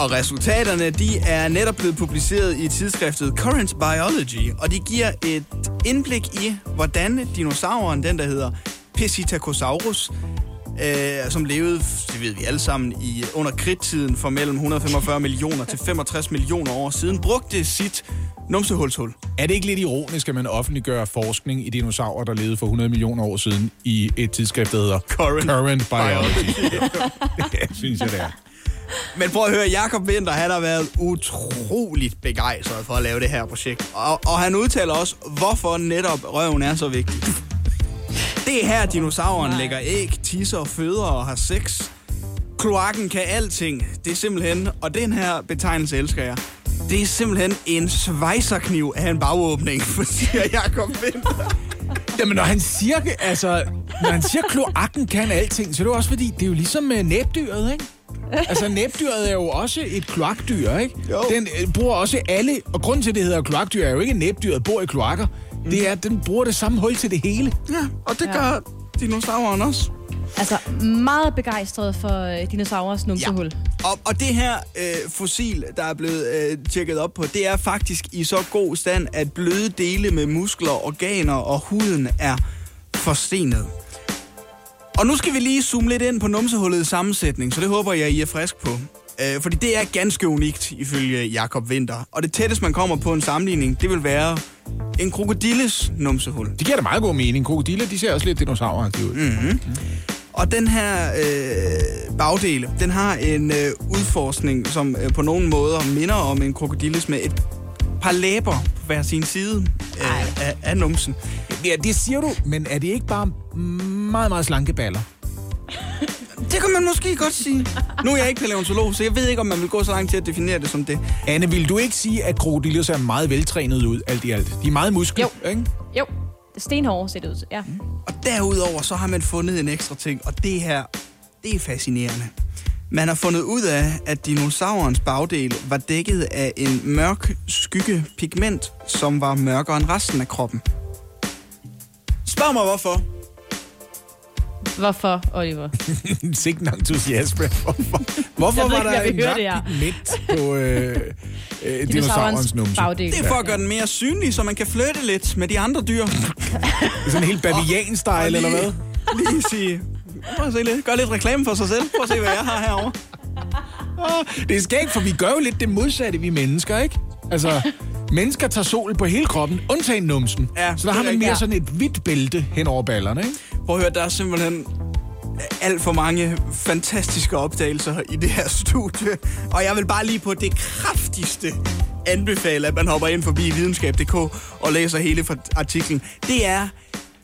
Og resultaterne, de er netop blevet publiceret i tidsskriftet Current Biology, og de giver et indblik i, hvordan dinosauren, den der hedder Psittacosaurus, øh, som levede, det ved vi alle sammen, i under kridttiden for mellem 145 millioner til 65 millioner år siden, brugte sit numsehulshul. Er det ikke lidt ironisk, at man offentliggør forskning i dinosaurer, der levede for 100 millioner år siden i et tidsskrift, der hedder Current Current Biology? det synes jeg, det er. Men prøv at høre, Jakob Winter, han har været utroligt begejstret for at lave det her projekt. Og, og han udtaler også, hvorfor netop røven er så vigtig. Det er her, dinosauren lægger æg, tisser, føder og har sex. Kloakken kan alting. Det er simpelthen, og den her betegnelse elsker jeg, det er simpelthen en svejserkniv af en bagåbning, siger Jakob Winter. Jamen, når han siger, altså, når han siger, kloakken kan alting, så er det også fordi, det er jo ligesom med næbdyret, ikke? Altså, næbdyret er jo også et kloakdyr, ikke? Jo. Den øh, bruger også alle, og grunden til, at det hedder kloakdyr, er jo ikke, at næbdyret bor i kloakker. Mm. Det er, at den bruger det samme hul til det hele. Ja, og det gør dinosauren også. Altså, meget begejstret for øh, dinosaurers numsehul. Ja. Og, og det her øh, fossil, der er blevet øh, tjekket op på, det er faktisk i så god stand, at bløde dele med muskler, organer og huden er forstenet. Og nu skal vi lige zoome lidt ind på numsehullets sammensætning, så det håber jeg, I er frisk på. Øh, fordi det er ganske unikt, ifølge Jakob Winter. Og det tætteste, man kommer på en sammenligning, det vil være en krokodilles numsehul. Det giver da meget god mening. Krokodiller, de ser også lidt dinosauragtige ud. Mm. Og den her øh, bagdel, den har en øh, udforskning, som øh, på nogle måder minder om en krokodilles med et par læber på hver sin side øh, af, af numsen. Ja, det siger du, men er det ikke bare meget, meget slanke baller? Det kan man måske godt sige. Nu er jeg ikke paleontolog, så jeg ved ikke, om man vil gå så langt til at definere det som det. Anne, vil du ikke sige, at krokodiller ser meget veltrænet ud, alt i alt? De er meget muskler, Jo. ikke? Jo, stenhårde ser det ud. Ja. Og derudover så har man fundet en ekstra ting, og det her, det er fascinerende. Man har fundet ud af, at dinosaurens bagdel var dækket af en mørk skyggepigment, som var mørkere end resten af kroppen. Spørg mig hvorfor. Hvorfor, Oliver? Sikke en entusiasme. Hvorfor, hvorfor var der en mørk det pigment på øh, øh, dinosaurens numse? bagdel. Det er for at gøre den mere synlig, så man kan flytte lidt med de andre dyr. Sådan en helt bavian-style, eller hvad? Lige sige, prøv at se lidt. Gør lidt reklame for sig selv. Prøv at se, hvad jeg har herovre. Åh, Det er skægt, for vi gør jo lidt det modsatte, vi mennesker, ikke? Altså, mennesker tager sol på hele kroppen, undtagen numsen. Ja, så der har man mere sådan et hvidt bælte hen over ballerne, ikke? Prøv at høre, der er simpelthen alt for mange fantastiske opdagelser i det her studie. Og jeg vil bare lige på det kraftigste anbefale, at man hopper ind forbi videnskab.dk og læser hele artiklen. Det er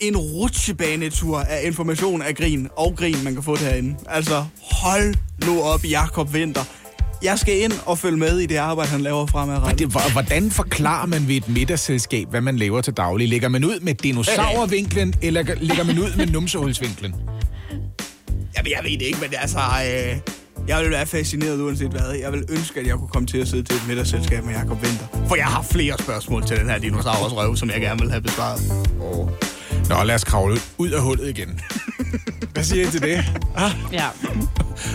en rutsjebanetur af information af grin og grin, man kan få derinde. Altså, hold nu op, Jakob Winter. Jeg skal ind og følge med i det arbejde, han laver fremadrettet. Det, hvor- hvordan forklarer man ved et middagsselskab, hvad man laver til daglig? Lægger man ud med dinosaurvinklen, eller lægger man ud med numsehulsvinklen? Jamen, jeg ved det ikke, men det er altså... Øh, jeg vil være fascineret uanset hvad. Jeg vil ønske, at jeg kunne komme til at sidde til et middagsselskab med Jacob Winter. For jeg har flere spørgsmål til den her dinosaurs røv, som jeg gerne vil have besvaret. Oh. Nå, lad os kravle ud af hullet igen. Hvad siger I til det? Ah, Ja.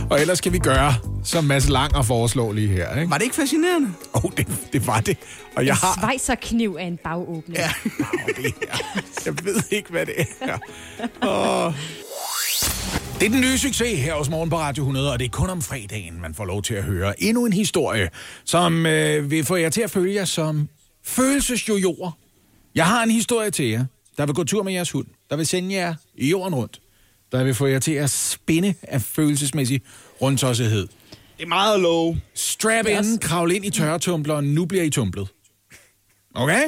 og ellers kan vi gøre, som Mads Langer foreslår lige her. Ikke? Var det ikke fascinerende? Oh, det, det var det. Og jeg har... Svejserkniv af en bagåbning. Ja. Oh, det her. Jeg ved ikke, hvad det er. Oh. Det er den nye succes her hos Morgen på Radio 100, og det er kun om fredagen, man får lov til at høre endnu en historie, som øh, vil få jer til at føle jer som følelsesjojoer. Jeg har en historie til jer, der vil gå tur med jeres hund, der vil sende jer i jorden rundt, der vil få jer til at spinde af følelsesmæssig rundtossethed. Det er meget low. Strap in, kravl ind i tørretumbleren, nu bliver I tumblet. Okay?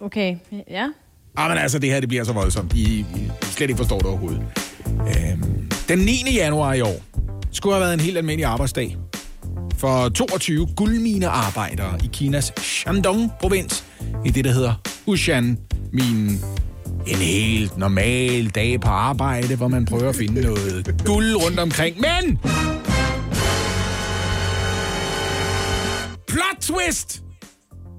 Okay, ja. Ah, men altså, det her det bliver så voldsomt. I, I slet ikke forstår det overhovedet. Øhm, den 9. januar i år skulle have været en helt almindelig arbejdsdag for 22 guldminearbejdere i Kinas Shandong-provins i det, der hedder Hushan-minen. En helt normal dag på arbejde, hvor man prøver at finde noget guld rundt omkring. Men... Plot twist!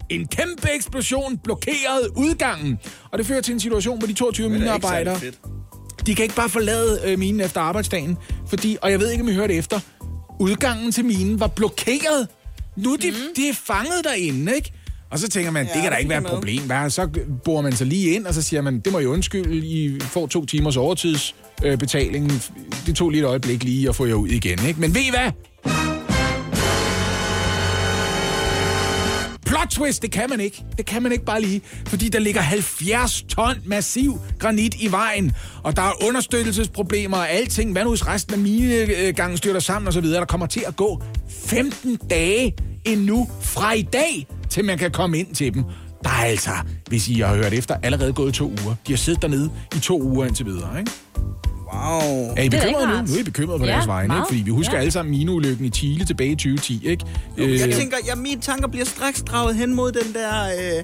En kæmpe eksplosion blokerede udgangen, og det fører til en situation, hvor de 22 minearbejdere, de kan ikke bare forlade øh, minen efter arbejdsdagen, fordi, og jeg ved ikke, om I hørte efter, udgangen til minen var blokeret. Nu er de, mm. de er fanget derinde, ikke? Og så tænker man, ja, det kan da ikke være et problem. Hvad? Så borer man sig lige ind, og så siger man, det må I undskylde, I får to timers overtidsbetaling. Øh, det tog lige et øjeblik lige at få jer ud igen, ikke? Men ved I hvad? Plot twist, det kan man ikke. Det kan man ikke bare lige, fordi der ligger 70 ton massiv granit i vejen, og der er understøttelsesproblemer og alting. Hvad nu hvis resten af minegangen styrter sammen og så videre? Der kommer til at gå 15 dage endnu fra i dag, til man kan komme ind til dem. Der er altså, hvis I har hørt efter, allerede gået to uger. De har siddet dernede i to uger indtil videre, ikke? Wow. Er I er bekymrede nu? Nu er I bekymrede på Ja, deres vegne, ikke? Fordi vi husker Ja. alle sammen mineulykken i Chile tilbage i 2010, ikke? Jeg Øh, tænker, ja, mine tanker bliver straks draget hen mod den der øh,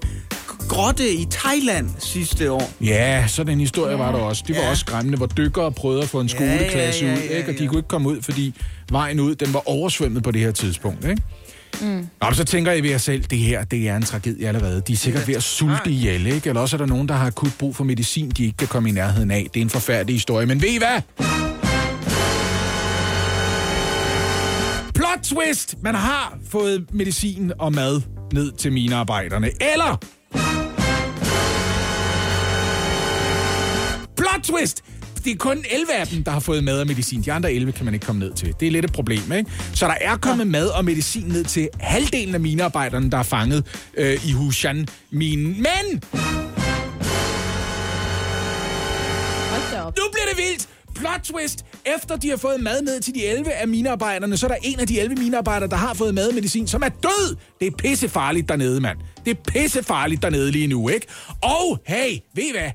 grotte i Thailand sidste år. Ja, sådan en historie var der også. Det var Ja. også skræmmende, hvor dykkere prøvede at få en Ja, ja, skoleklasse ja, ud, ja, ikke? og de ja. kunne ikke komme ud, fordi vejen ud, den var oversvømmet på det her tidspunkt. Ikke? Mm. Men så tænker I ved jer selv, det her, det er en tragedie allerede. De er sikkert ved at sulte ihjel, ikke? Eller også er der nogen, der har akut brug for medicin, de ikke kan komme i nærheden af. Det er en forfærdelig historie, men ved I hvad? Plot twist! Man har fået medicin og mad ned til minearbejderne. Eller Plot twist! Det er kun 11 af dem, der har fået mad og medicin. De andre 11 kan man ikke komme ned til. Det er lidt et problem, ikke? Så der er kommet mad og medicin ned til halvdelen af minearbejderne, der er fanget øh, i Hushan-minen. Men nu bliver det vildt! Plot twist! Efter de har fået mad ned til de 11 af minearbejderne, så er der en af de 11 minearbejdere, der har fået mad og medicin, som er død! Det er pissefarligt dernede, mand. Det er pissefarligt dernede lige nu, ikke? Og hey, ved I hvad?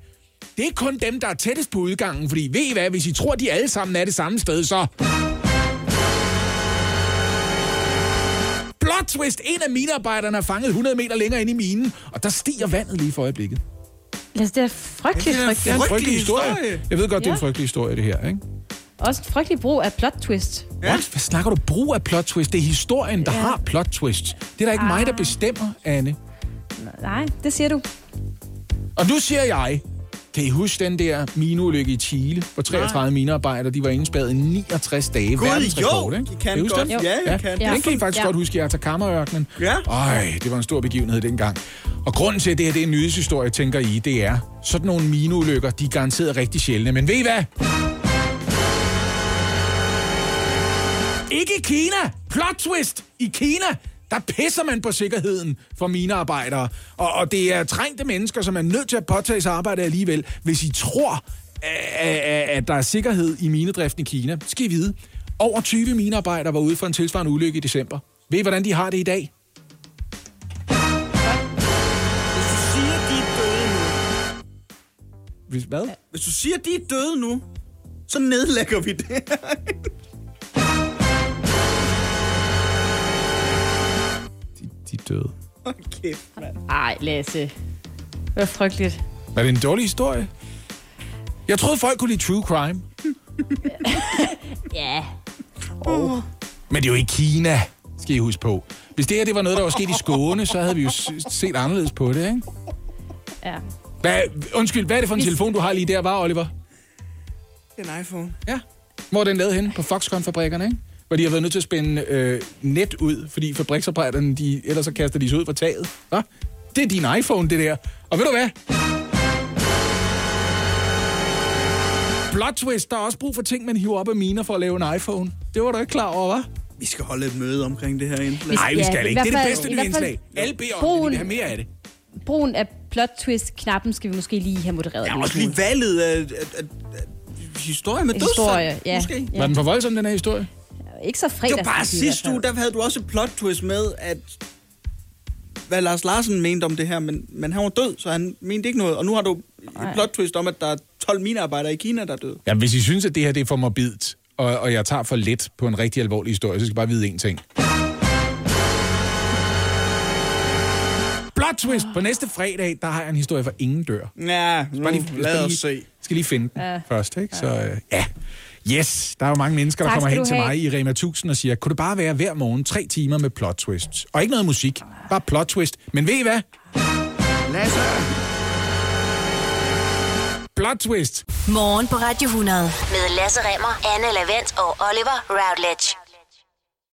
Det er kun dem, der er tættest på udgangen, fordi ved I hvad, hvis I tror, de alle sammen er det samme sted, så... Plot twist! En af minearbejderne er fanget 100 meter længere ind i minen, og der stiger vandet lige for øjeblikket. Altså, det er frygteligt, Det er frygteligt. Det er en Frygtelig frygtelig historie. historie. Jeg ved godt, det er en frygtelig historie, det her, ikke? Også en frygtelig brug af plot twist. Ja. What? Hvad snakker du brug af plot twist? Det er historien, der Ja. har plot twist. Det er da ikke ah. mig, der Ah. bestemmer, Anne. Nej, det siger du. Og nu siger jeg, kan I huske den der mineulykke i Chile, hvor 33 minearbejdere, de var indspærret i 69 dage. Gud, Verdensrekord, jo, ikke? I kan huske godt. den? Ja, jeg Ja, kan. ja. den kan I faktisk Ja. godt huske i Atacama-ørkenen. Ja. Ej, det var en stor begivenhed dengang. Og grunden til, at det her det er en nyhedshistorie, tænker I, det er, sådan nogle mineulykker, de er garanteret rigtig sjældne. Men ved I hvad? Ikke i Kina! Plot twist! I Kina, der pisser man på sikkerheden for minearbejdere. Og, og det er trængte mennesker, som er nødt til at påtage sig arbejde alligevel. Hvis I tror, at, at der er sikkerhed i minedriften i Kina, skal I vide. Over 20 minearbejdere var ude for en tilsvarende ulykke i december. Ved I, hvordan de har det i dag? Hvis hvad? hvis du siger, de er døde nu, så nedlægger vi det. Døde. Kæft, mand. Ej, Lasse. Det var frygteligt. Er det en dårlig historie? Jeg troede, folk kunne lide true crime. Ja. Men det er jo i Kina, skal I huske på. Hvis det her det var noget, der var sket i Skåne, så havde vi jo set anderledes på det, ikke? Ja. Hvad, undskyld, hvad er det for en Hvis- telefon, du har lige der, var, Oliver? Det er en iPhone. Ja. Hvor er den lavet henne? På Foxconn-fabrikkerne, ikke? Hvor de har været nødt til at spænde øh, net ud, fordi fabriksarbejderne, de, ellers så kaster de sig ud fra taget. Hva? Det er din iPhone, det der. Og ved du hvad? Plot twist, der er også brug for ting, man hiver op af miner for at lave en iPhone. Det var du ikke klar over, hva'? Vi skal holde et møde omkring det her indslag. Nej, vi Ja, skal i ikke. Det er det bedste i nye hvert fald indslag. Alle beder om brugen- vi have mere af det. Brugen af plot twist-knappen skal vi måske lige have modereret. Ja, også lige valget af, af, af, af historie med dødsfald. Historie, ja. Måske. Ja. Var den for voldsom, den her historie? Ikke så Det fredags. var bare sidste uge, der havde du også et plot twist med, at hvad Lars Larsen mente om det her, men, men han var død, så han mente ikke noget. Og nu har du et plot twist om, at der er 12 minearbejdere i Kina, der er døde. Ja, hvis I synes, at det her det er for morbidt, og, og jeg tager for let på en rigtig alvorlig historie, så skal I bare vide én ting. Plot twist! På næste fredag, der har jeg en historie for ingen dør. Ja, nu lige, lad skal os lige, se. skal lige finde den Ja. først, ikke? Så øh, ja. Yes, der er jo mange mennesker, der Tak kommer hen til have. mig i Rema 1000 og siger, kunne det bare være hver morgen tre timer med plot twists? Og ikke noget musik, bare plot twist. Men ved I hvad? Lasse! Plot twist! Morgen på Radio 100. Med Lasse Remmer, Anne Lavendt og Oliver Routledge.